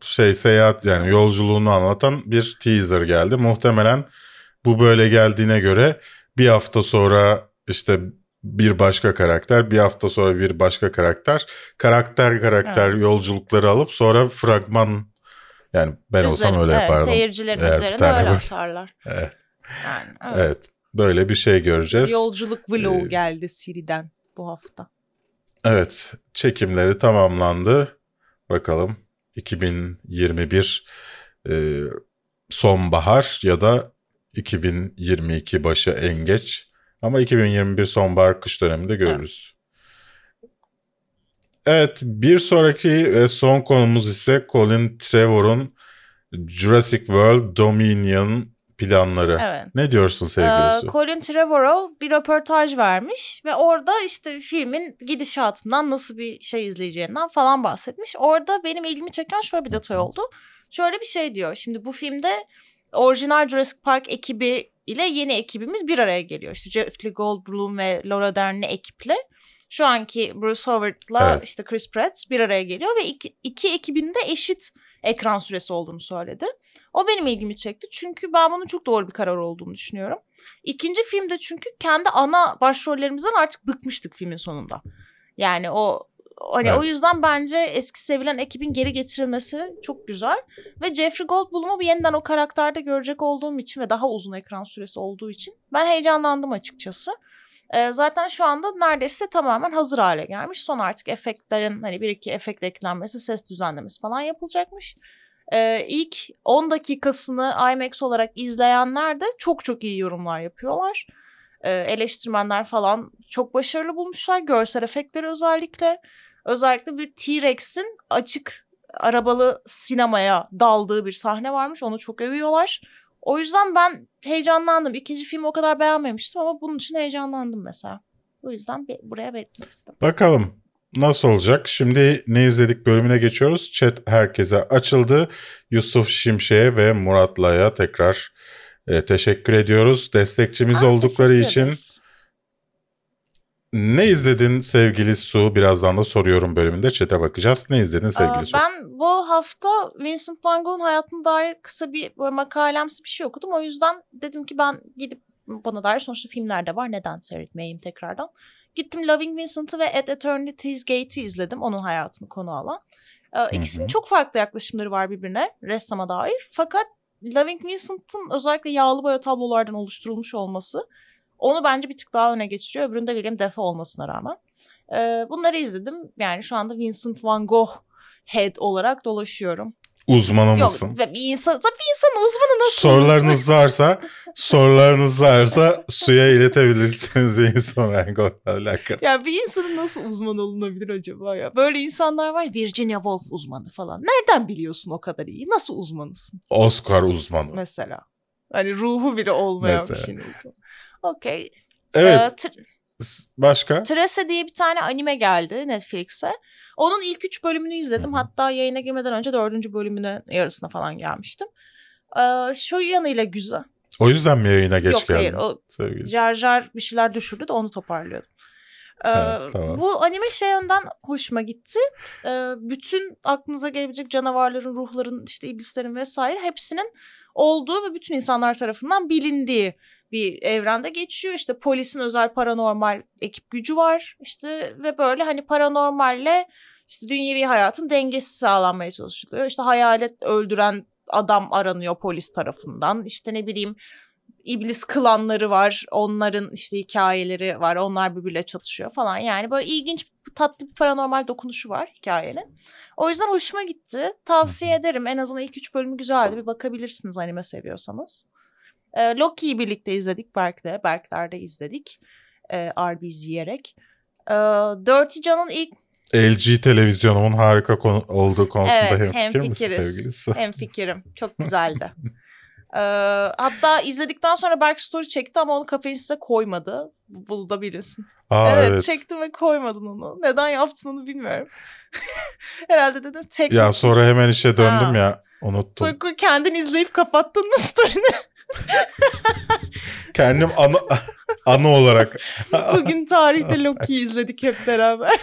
şey seyahat yani yolculuğunu anlatan bir teaser geldi. Muhtemelen bu böyle geldiğine göre bir hafta sonra işte bir başka karakter, bir hafta sonra bir başka karakter, karakter karakter yolculukları alıp sonra fragman yani ben olsam Üzerine- öyle evet, yapardım. Seyircilerin bir üzerine öyle böyle- atarlar. *laughs* Evet. Yani, evet. evet. Böyle bir şey göreceğiz. Yolculuk vlogu Ee, geldi Siri'den bu hafta. Evet, çekimleri tamamlandı. Bakalım 2021 e, sonbahar ya da 2022 başı en geç. Ama 2021 sonbahar kış döneminde görürüz. Evet, bir sonraki ve son konumuz ise Colin Trevor'un Jurassic World Dominion planları. Evet. Ne diyorsun sevgili Ee? Colin Trevorrow bir röportaj vermiş ve orada işte filmin gidişatından nasıl bir şey izleyeceğinden falan bahsetmiş. Orada benim ilgimi çeken şöyle bir detay oldu. Şöyle bir şey diyor. Şimdi bu filmde orijinal Jurassic Park ekibi ile yeni ekibimiz bir araya geliyor. İşte Jeffrey Goldblum ve Laura Dern'li ekiple şu anki Bruce Howard'la Evet. işte Chris Pratt bir araya geliyor ve iki, iki ekibin de eşit ekran süresi olduğunu söyledi. O benim ilgimi çekti. Çünkü ben bunun çok doğru bir karar olduğunu düşünüyorum. İkinci filmde çünkü kendi ana başrollerimizden artık bıkmıştık filmin sonunda. Yani o hani Evet. o yüzden bence eski sevilen ekibin geri getirilmesi çok güzel ve Jeffrey Goldblum'u bir yeniden o karakterde görecek olduğum için ve daha uzun ekran süresi olduğu için ben heyecanlandım açıkçası. Ee, zaten şu anda neredeyse tamamen hazır hale gelmiş. Son artık efektlerin hani bir iki efekt eklenmesi, ses düzenlemesi falan yapılacakmış. Ee, ilk 10 dakikasını IMAX olarak izleyenler de çok çok iyi yorumlar yapıyorlar. Ee, eleştirmenler falan çok başarılı bulmuşlar. Görsel efektleri özellikle. Özellikle bir T-Rex'in açık arabalı sinemaya daldığı bir sahne varmış. Onu çok övüyorlar. O yüzden ben heyecanlandım. İkinci filmi o kadar beğenmemiştim ama bunun için heyecanlandım mesela. O yüzden bir, buraya belirtmek istedim. Bakalım nasıl olacak? Şimdi ne izledik bölümüne geçiyoruz. Chat herkese açıldı. Yusuf Şimşek'e ve Murat La'ya tekrar e, teşekkür ediyoruz. Destekçimiz Aa, oldukları için. ederiz. Ne izledin sevgili Su? Birazdan da soruyorum bölümünde. Chat'e bakacağız. Ne izledin sevgili Aa, Su? Ben bu hafta Vincent Van Gogh'un hayatına dair kısa bir böyle makalemsi bir şey okudum. O yüzden dedim ki ben gidip bana dair sonuçta filmler de var. Neden seyretmeyeyim tekrardan. Gittim Loving Vincent'ı ve At Eternity's Gate'i izledim. Onun hayatını konu alan. Ee, İkisinin çok farklı yaklaşımları var birbirine ressama dair. Fakat Loving Vincent'ın özellikle yağlı boya tablolardan oluşturulmuş olması onu bence bir tık daha öne geçiriyor. Öbüründe William Dafoe olmasına rağmen. Ee, bunları izledim. Yani şu anda Vincent Van Gogh head olarak dolaşıyorum. Uzmanı Yok mısın? ve bir insan, tabii bir insan uzmanı nasıl Sorularınız varsa sorularınız varsa suya iletebilirsiniz insan alakalı. Ya bir insanın nasıl uzman olunabilir acaba ya? Böyle insanlar var Virginia Woolf uzmanı falan. Nereden biliyorsun o kadar iyi? Nasıl uzmanısın Oscar uzmanı. mesela? Hani ruhu bile olmayan bir Mesela. şeyin uzmanı. Okey. Evet. Ee, Tr- s- başka? Trace diye bir tane anime geldi Netflix'e. Onun ilk üç bölümünü izledim. Hı hı. Hatta yayına girmeden önce dördüncü bölümünün yarısına falan gelmiştim. Ee, şu yanıyla güzel. O yüzden mi yayına geç Yok geldin? hayır o Sevgili. Jar Jar bir şeyler düşürdü de onu toparlıyordum. Ee, Evet, tamam. Bu anime şey yönden hoşuma gitti. Ee, bütün aklınıza gelebilecek canavarların, ruhların, işte iblislerin vesaire hepsinin olduğu ve bütün insanlar tarafından bilindiği bir evrende geçiyor. İşte polisin özel paranormal ekip gücü var. İşte ve böyle hani paranormalle işte dünyevi hayatın dengesi sağlanmaya çalışılıyor. İşte hayalet öldüren adam aranıyor polis tarafından. İşte ne bileyim iblis klanları var. Onların işte hikayeleri var. Onlar birbiriyle çatışıyor falan. Yani böyle ilginç tatlı bir paranormal dokunuşu var hikayenin. O yüzden hoşuma gitti. Tavsiye ederim. En azından ilk üç bölümü güzeldi. Bir bakabilirsiniz anime seviyorsanız. Ee, Loki'yi birlikte izledik Berk'le. Berkler'de izledik. Ee, Arby's yiyerek. Ee, Dirty John'un ilk LG televizyonumun harika konu olduğu konusunda Evet, hemfikir misin hemfikiriz. sevgilisi? en *laughs* fikrim. Çok güzeldi. *laughs* Ee, hatta izledikten sonra Berk story çekti ama onu kafein koymadı. Bu bu da bilinsin. Aa, evet, evet. çektim ve koymadın onu. Neden yaptın onu bilmiyorum. *laughs* Herhalde dedim tek. Ya sonra hemen işe döndüm Ha. ya unuttum. Sonra kendin izleyip kapattın mı story'ni? *laughs* Kendim anı, anı olarak. *laughs* Bugün tarihte Loki'yi izledik hep beraber.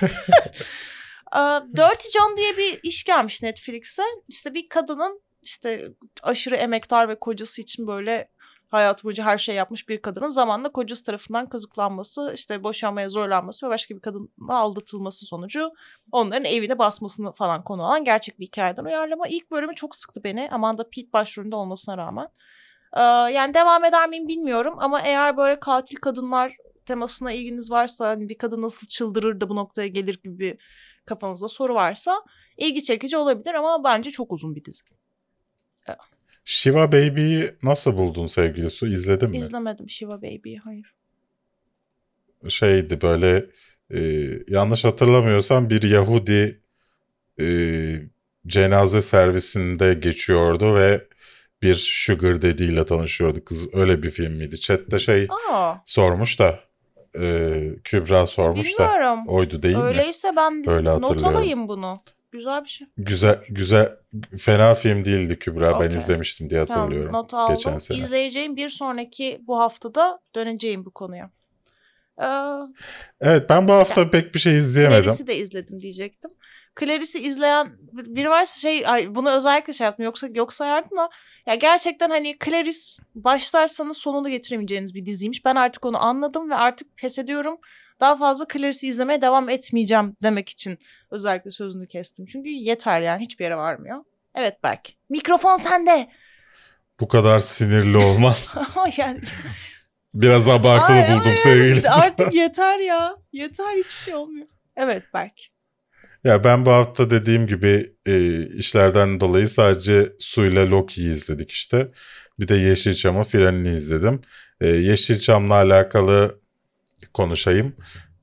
Dirty John diye bir iş gelmiş Netflix'e. İşte bir kadının işte aşırı emektar ve kocası için böyle hayatı boyunca her şey yapmış bir kadının zamanla kocası tarafından kazıklanması, işte boşanmaya zorlanması ve başka bir kadınla aldatılması sonucu onların evine basmasını falan konu alan gerçek bir hikayeden uyarlama. İlk bölümü çok sıktı beni. Amanda Peet başrolünde olmasına rağmen. Ee, yani devam eder miyim bilmiyorum ama eğer böyle katil kadınlar temasına ilginiz varsa hani bir kadın nasıl çıldırır da bu noktaya gelir gibi bir kafanızda soru varsa ilgi çekici olabilir ama bence çok uzun bir dizi. Shiva Baby'yi nasıl buldun sevgili Su? İzledin mi? İzlemedim Shiva Baby hayır. Şeydi böyle e, yanlış hatırlamıyorsam bir Yahudi e, cenaze servisinde geçiyordu ve bir sugar dediğiyle tanışıyordu kız. Öyle bir film miydi? Chat'te şey Aa, sormuş da e, Kübra sormuş da bilmiyorum. oydu değil mi? Öyleyse ben Öyle not alayım bunu. Güzel bir şey. Güzel güzel fena film değildi Kübra. Ben Okey. izlemiştim diye Tamam hatırlıyorum. not aldım. geçen sene. İzleyeceğim bir sonraki bu haftada döneceğim bu konuya. Ee, Evet ben bu hafta pek bir şey izleyemedim. Clarice'i de izledim diyecektim. Clarice'i izleyen biri varsa şey bunu özellikle şey yaptım yoksa yoksa sayardım da ya gerçekten hani Clarice başlarsanız sonunu getiremeyeceğiniz bir diziymiş. Ben artık onu anladım ve artık pes ediyorum. Daha fazla Clarice'i izlemeye devam etmeyeceğim demek için özellikle sözünü kestim. Çünkü yeter yani hiçbir yere varmıyor. Evet Berk. Mikrofon sende. Bu kadar sinirli olman. *laughs* Yani Biraz abartılı Ay, buldum yani sevgilisi. Artık yeter ya. Yeter hiçbir şey olmuyor. Evet Berk. Ya ben bu hafta dediğim gibi e, işlerden dolayı sadece Suyla Loki'yi izledik işte. Bir de Yeşilçam'ın Frenini izledim. E, Yeşilçam'la alakalı konuşayım.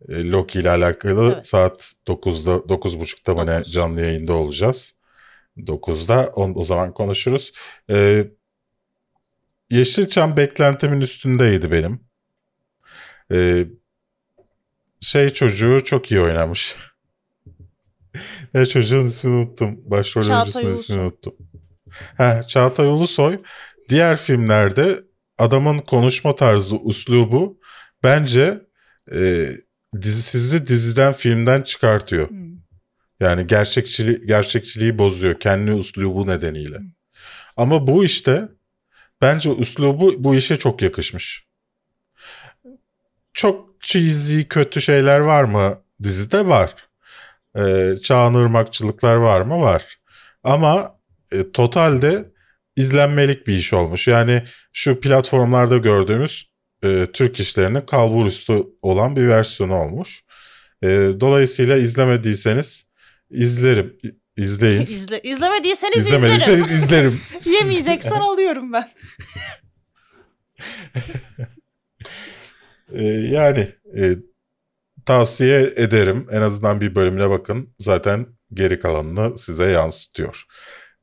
E, Loki ile alakalı Evet. saat 9'da 9.30'da mı ne canlı yayında olacağız. 9'da o, o zaman konuşuruz. E, Yeşilçam beklentimin üstündeydi benim. E, şey çocuğu çok iyi oynamış. *laughs* ne çocuğun ismini unuttum. Başrol oyuncusunun ismini unuttum. Ha, Çağatay Ulusoy diğer filmlerde adamın konuşma tarzı, uslubu bence e, dizi, sizi diziden filmden çıkartıyor. Hmm. Yani gerçekçiliği, gerçekçiliği bozuyor kendi uslubu nedeniyle. Ama bu işte bence uslubu bu işe çok yakışmış. Çok cheesy, kötü şeyler var mı dizide? Var. Ee, çağın ırmakçılıklar var mı? Var. Ama e, totalde izlenmelik bir iş olmuş. Yani şu platformlarda gördüğümüz e, Türk işlerinin kalbur üstü olan bir versiyonu olmuş. E, dolayısıyla izlemediyseniz izlerim. İzleyin. *laughs* İzle, izlemediyseniz izlerim. İzlemediyseniz izlerim. *laughs* *laughs* Yemeyeceksen alıyorum ben. E, yani e, tavsiye ederim. En azından bir bölümüne bakın. Zaten geri kalanını size yansıtıyor.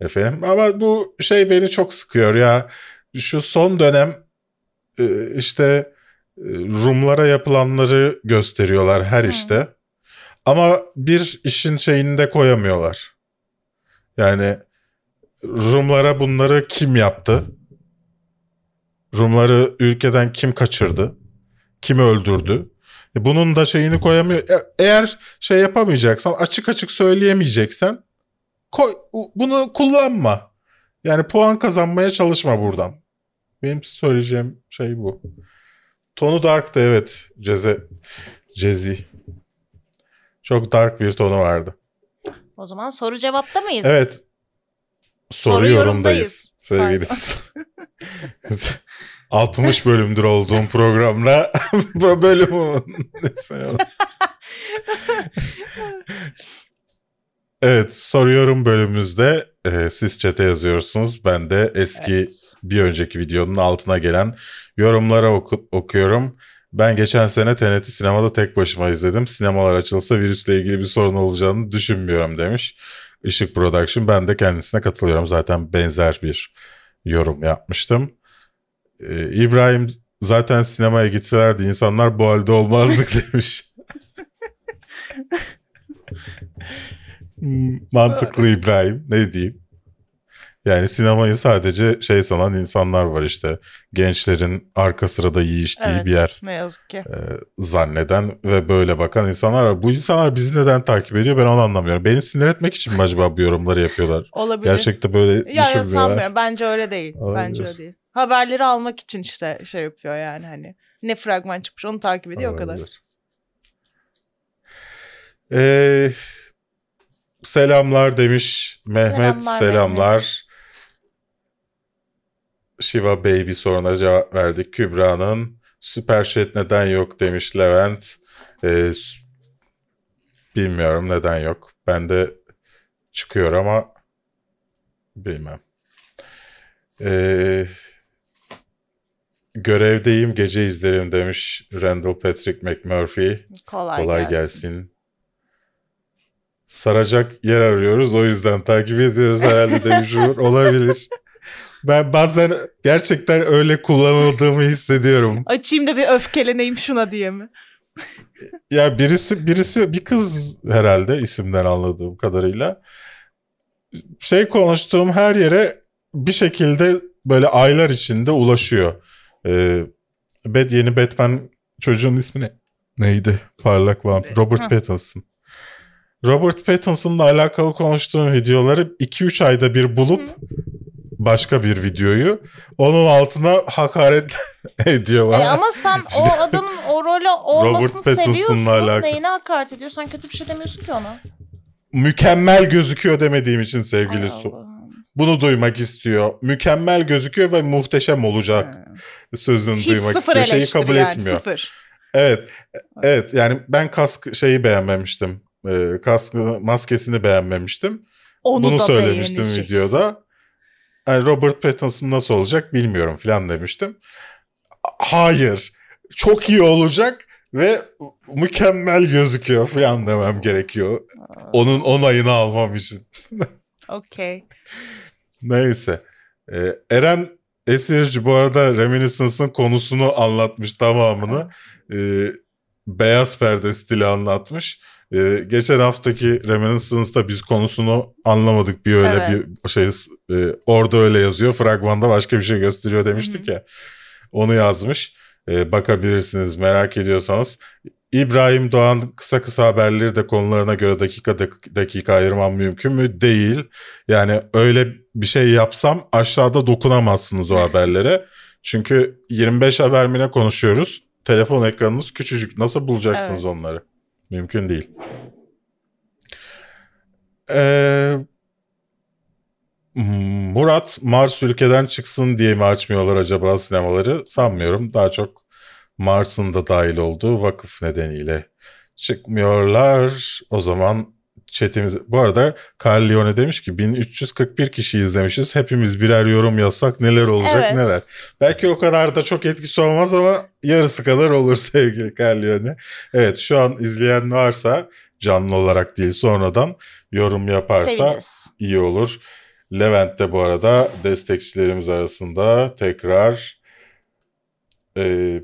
Efendim ama bu şey beni çok sıkıyor ya. Şu son dönem işte e, Rumlara yapılanları gösteriyorlar her Hı. işte. Ama bir işin şeyini de koyamıyorlar. Yani Rumlara bunları kim yaptı? Rumları ülkeden kim kaçırdı? Kim öldürdü? E, Bunun da şeyini koyamıyor. E- Eğer şey yapamayacaksan, açık açık söyleyemeyeceksen koy, bunu kullanma. Yani puan kazanmaya çalışma buradan. Benim söyleyeceğim şey bu. Tonu darktı evet. Ceze, Cezi. Çok dark bir tonu vardı. O zaman soru cevapta mıyız? Evet. Soru, Soru yorumdayız. yorumdayız. Sevgili. 60 *laughs* bölümdür olduğum programda *laughs* bu bölümü *laughs* Evet soruyorum bölümümüzde e, siz çete yazıyorsunuz. Ben de eski Evet. bir önceki videonun altına gelen yorumlara oku- okuyorum. Ben geçen sene TNT'i sinemada tek başıma izledim. Sinemalar açılsa virüsle ilgili bir sorun olacağını düşünmüyorum demiş. Işık Production. Ben de kendisine katılıyorum. Zaten benzer bir yorum yapmıştım. Ee, İbrahim zaten sinemaya gitselerdi insanlar bu halde olmazdık *laughs* demiş. *laughs* Hmm, Mantıklı İbrahim. Ne diyeyim? Yani sinemayı sadece şey sanan insanlar var işte. Gençlerin arka sırada yiyiştiği Evet, bir yer Ne yazık ki. e, zanneden ve böyle bakan insanlar var. Bu insanlar bizi neden takip ediyor ben onu anlamıyorum. Beni sinir etmek için mi acaba bu yorumları yapıyorlar? Olabilir. Gerçekte böyle ya, ya düşünmüyorlar. sanmıyorum. Bence öyle değil. Olabilir. Bence öyle değil. Haberleri almak için işte şey yapıyor yani hani. Ne fragman çıkmış onu takip ediyor o kadar. Olabilir. Selamlar demiş Mehmet. Selamlar Selamlar. Mehmet. Shiva Baby soruna cevap verdik. Kübra'nın Süper Chat neden yok demiş Levent. Ee, bilmiyorum neden yok. Ben de çıkıyor ama bilmem. Ee, görevdeyim gece izlerim demiş Randall Patrick McMurphy. Kolay, Kolay gelsin. gelsin. Saracak yer arıyoruz o yüzden takip ediyoruz herhalde demiş. *laughs* Olabilir. Ben bazen gerçekten öyle kullanıldığımı hissediyorum. Açayım da bir öfkeleneyim şuna diye mi? Ya birisi birisi bir kız herhalde isimden anladığım kadarıyla. Şey konuştuğum her yere bir şekilde böyle aylar içinde ulaşıyor. Ee, Bat, yeni Batman çocuğun ismi ne? Neydi? Parlak vampir. Robert. Pattinson. Robert Pattinson'la alakalı konuştuğum videoları 2-3 ayda bir bulup başka bir videoyu onun altına hakaret *laughs* ediyor E ama sen *laughs* o adamın o rolü olmasını Pattinson'la seviyorsun. alakalı. Neyine hakaret ediyorsun? Sen kötü bir şey demiyorsun ki ona. Mükemmel gözüküyor demediğim için sevgili Ay Su. Bunu duymak istiyor. Mükemmel gözüküyor ve muhteşem olacak sözünü Hiç duymak istiyor. Şeyi kabul yani etmiyor. sıfır. Evet. Evet yani ben kask şeyi beğenmemiştim. Ee, kaskı maskesini beğenmemiştim. Onu Bunu da söylemiştim videoda. Yani Robert Pattinson nasıl olacak bilmiyorum falan demiştim. Hayır. Çok iyi olacak ve mükemmel gözüküyor falan demem gerekiyor. Onun onayını almam için. *laughs* Okey. Neyse. Ee, Eren Esirci bu arada Reminiscence'ın konusunu anlatmış tamamını. Ee, beyaz perde stili anlatmış. Ee, geçen haftaki Reminiscence'da biz konusunu anlamadık. Bir öyle Evet. bir şey e, orada öyle yazıyor. Fragmanda başka bir şey gösteriyor demiştik ya. Onu yazmış. Ee, bakabilirsiniz merak ediyorsanız. İbrahim Doğan kısa kısa haberleri de konularına göre dakika dak- dakika ayırmam mümkün mü? Değil. Yani öyle bir şey yapsam aşağıda dokunamazsınız o haberlere. *laughs* Çünkü 25 haber mi ne konuşuyoruz? Telefon ekranınız küçücük. Nasıl bulacaksınız Evet. onları? Mümkün değil. Ee, Murat Mars ülkeden çıksın diye mi açmıyorlar acaba sinemaları? Sanmıyorum. Daha çok Mars'ın da dahil olduğu vakıf nedeniyle çıkmıyorlar. O zaman chatimiz... Bu arada Carl Leone demiş ki 1341 kişi izlemişiz. Hepimiz birer yorum yazsak neler olacak Evet. neler. Belki o kadar da çok etkisi olmaz ama yarısı kadar olur *laughs* sevgili Carl Leone. Evet şu an izleyen varsa canlı olarak değil sonradan yorum yaparsa Seviniriz. iyi olur. Levent de bu arada destekçilerimiz arasında tekrar e,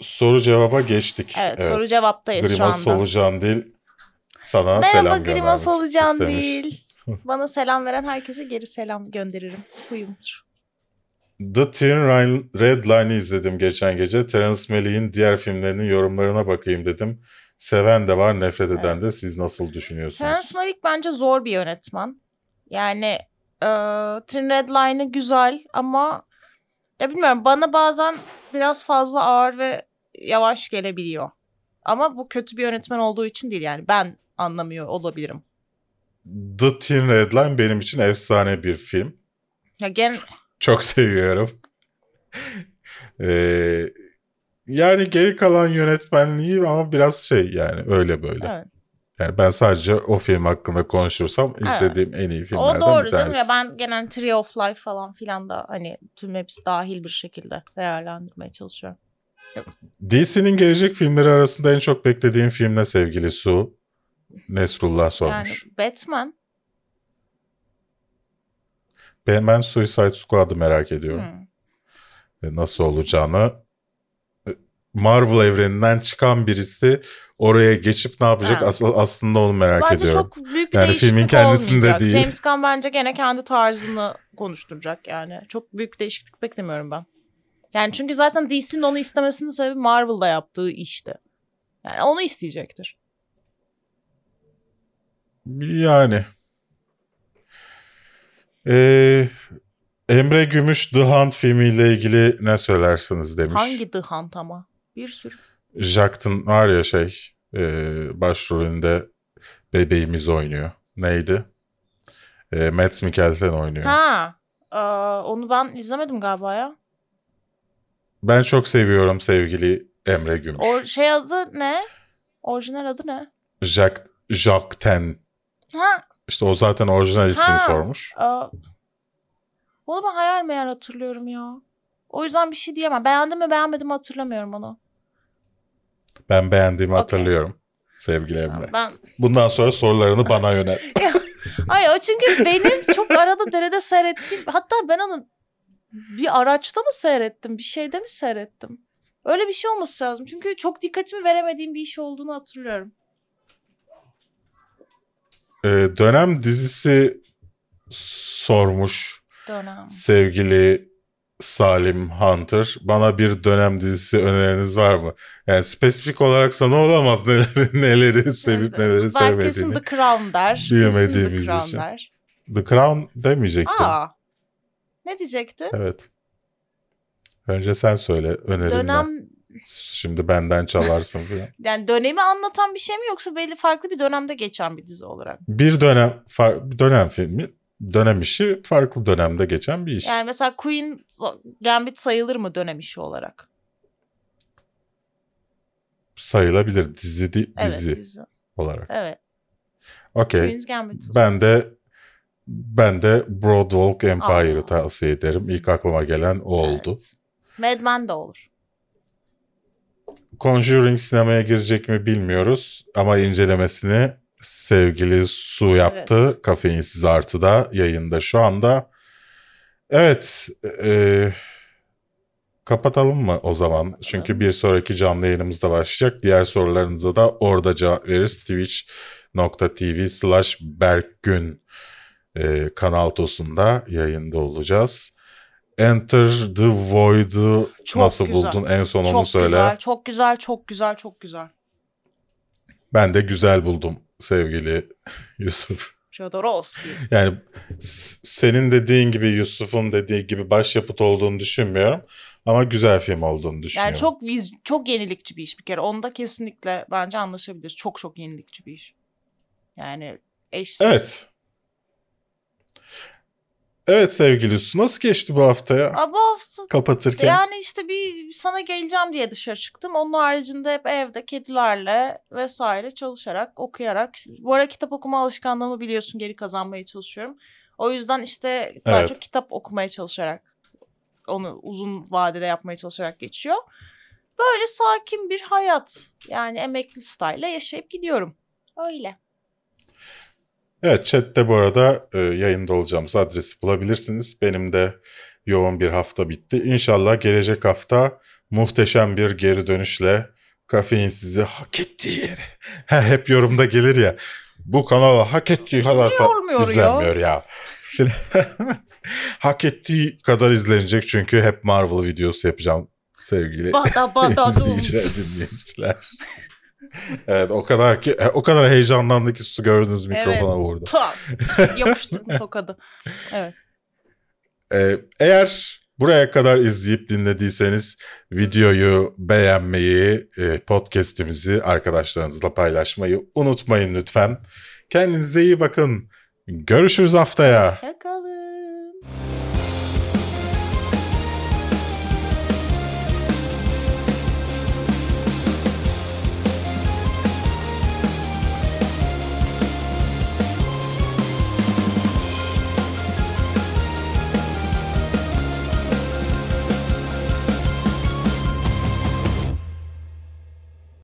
soru cevaba geçtik. Evet, soru cevaptayız şu Grimas anda. Solucan Dil sana Merhaba selam Grimas göndermek olacağım istemiş. değil. *laughs* Bana selam veren herkese geri selam gönderirim. Huyumdur. The Thin Red Line'ı izledim geçen gece. Terence Malick'in diğer filmlerinin yorumlarına bakayım dedim. Seven de var, nefret eden de. Siz nasıl düşünüyorsunuz? Terence Malick bence zor bir yönetmen. Yani e, Thin Red Line'ı güzel ama ya bilmiyorum bana bazen biraz fazla ağır ve yavaş gelebiliyor. Ama bu kötü bir yönetmen olduğu için değil yani ben anlamıyor olabilirim. The Thin Red Line benim için efsane bir film. Ya gen Çok seviyorum. Ee, yani geri kalan yönetmenliği ama biraz şey yani öyle böyle. evet. Yani ben sadece o film hakkında konuşursam izlediğim en iyi filmlerden O doğru bir canım tanesi. ya ben genel Tree of Life falan filan da hani tüm hepsi dahil bir şekilde değerlendirmeye çalışıyorum. DC'nin gelecek filmleri arasında en çok beklediğim film ne sevgili Su? Nesrullah Yani sormuş. Batman. Ben, ben Suicide Squad'ı merak ediyorum. Hmm. E, Nasıl olacağını. E, Marvel evreninden çıkan birisi oraya geçip ne yapacak. Asıl, aslında onu merak Bence ediyorum. çok büyük bir Yani değişiklik filmin kendisinde olmayacak. değil. James Gunn bence gene kendi tarzını konuşturacak yani. Çok büyük bir değişiklik beklemiyorum ben. Yani çünkü zaten DC'nin onu istemesinin sebebi Marvel'da yaptığı işti. Yani onu isteyecektir. Yani. Ee, Emre Gümüş The Hunt filmiyle ilgili ne söylersiniz demiş. Hangi The Hunt ama? Bir sürü. Jackson var ya şey e, başrolünde bebeğimiz oynuyor. Neydi? E, Mads Mikkelsen oynuyor. Ha. aa, onu ben izlemedim galiba ya. Ben çok seviyorum sevgili Emre Gümüş. O şey adı ne? Orijinal adı ne? Jack, Jacques Ten. Ha. İşte o zaten orijinal ismini Ha. sormuş. Aa, onu ben hayal meyal hatırlıyorum ya. O yüzden bir şey diyemem. Beğendim mi beğenmedim mi hatırlamıyorum onu. Ben beğendiğimi Okey. hatırlıyorum sevgili Emre. Ben Bundan sonra sorularını bana yönelt. *laughs* Ay o çünkü benim çok arada derede seyrettiğim hatta ben onu bir araçta mı seyrettim bir şeyde mi seyrettim? Öyle bir şey olması lazım. Çünkü çok dikkatimi veremediğim bir iş olduğunu hatırlıyorum. Ee, dönem dizisi sormuş Dönem. sevgili Salim Hunter. Bana bir dönem dizisi öneriniz var mı? Yani spesifik olarak sana olamaz neleri, *laughs* neleri sevip neleri Belki sevmediğini. kesin The Crown der. Kesin Bilmediğimiz The Crown için. der. The Crown demeyecektim. Aa. Ne diyecektin? Evet. Önce sen söyle önerinle. Dönem Şimdi benden çalarsın falan. *laughs* yani dönemi anlatan bir şey mi yoksa belli farklı bir dönemde geçen bir dizi olarak? Bir dönem far- bir dönem filmi dönem işi farklı dönemde geçen bir iş. Yani mesela Queen Gambit sayılır mı dönem işi olarak? Sayılabilir dizi di- Evet dizi dizi. olarak. Evet. Okey. Queen's Gambit. Ben de ben de Broadwalk Empire'ı tavsiye ederim. İlk aklıma gelen o oldu. Evet. Mad Men de olur. Conjuring sinemaya girecek mi bilmiyoruz ama incelemesini sevgili Su yaptı. Evet. Kafeinsiz artıda yayında şu anda. Evet. e, kapatalım mı o zaman? Çünkü bir sonraki canlı yayınımızda başlayacak. Diğer sorularınıza da orada cevap veririz. Twitch.tv slash Berkgün e, kanal tosunda yayında olacağız. Enter the Void'u Çok nasıl güzel. buldun? En son onu çok söyle. güzel, çok güzel, çok güzel, çok güzel. Ben de güzel buldum sevgili *laughs* Yusuf. Jodorowsky. Yani senin dediğin gibi Yusuf'un dediği gibi başyapıt olduğunu düşünmüyorum. Ama güzel film olduğunu düşünüyorum. Yani çok viz çok yenilikçi bir iş bir kere. Onda kesinlikle bence anlaşabiliriz. Çok çok yenilikçi bir iş. Yani eşsiz. Evet. Evet sevgili Yusuf. Nasıl geçti bu haftaya? Aa, bu hafta Kapatırken. yani işte bir sana geleceğim diye dışarı çıktım. Onun haricinde hep evde kedilerle vesaire çalışarak, okuyarak. Bu ara kitap okuma alışkanlığımı biliyorsun geri kazanmaya çalışıyorum. O yüzden işte daha Evet. çok kitap okumaya çalışarak onu uzun vadede yapmaya çalışarak geçiyor. Böyle sakin bir hayat. Yani emekli style yaşayıp gidiyorum. Öyle. Evet chatte bu arada e, yayında olacağımız adresi bulabilirsiniz. Benim de yoğun bir hafta bitti. İnşallah gelecek hafta muhteşem bir geri dönüşle kafein sizi hak ettiği yere. *laughs* Ha, hep yorumda gelir ya. Bu kanala hak ettiği kadar da Olmuyor ya. izlenmiyor ya. *laughs* hak ettiği kadar izlenecek çünkü hep Marvel videosu yapacağım sevgili Bada *laughs* izleyiciler, dinleyiciler. *laughs* evet o kadar ki o kadar heyecanlandı ki su gördüğünüz mikrofona Evet. vurdu. Tak. *laughs* Yapıştırdım tokadı. Evet. Ee, eğer Buraya kadar izleyip dinlediyseniz videoyu beğenmeyi, e, podcast'imizi arkadaşlarınızla paylaşmayı unutmayın lütfen. Kendinize iyi bakın. Görüşürüz haftaya. Hoşçakalın.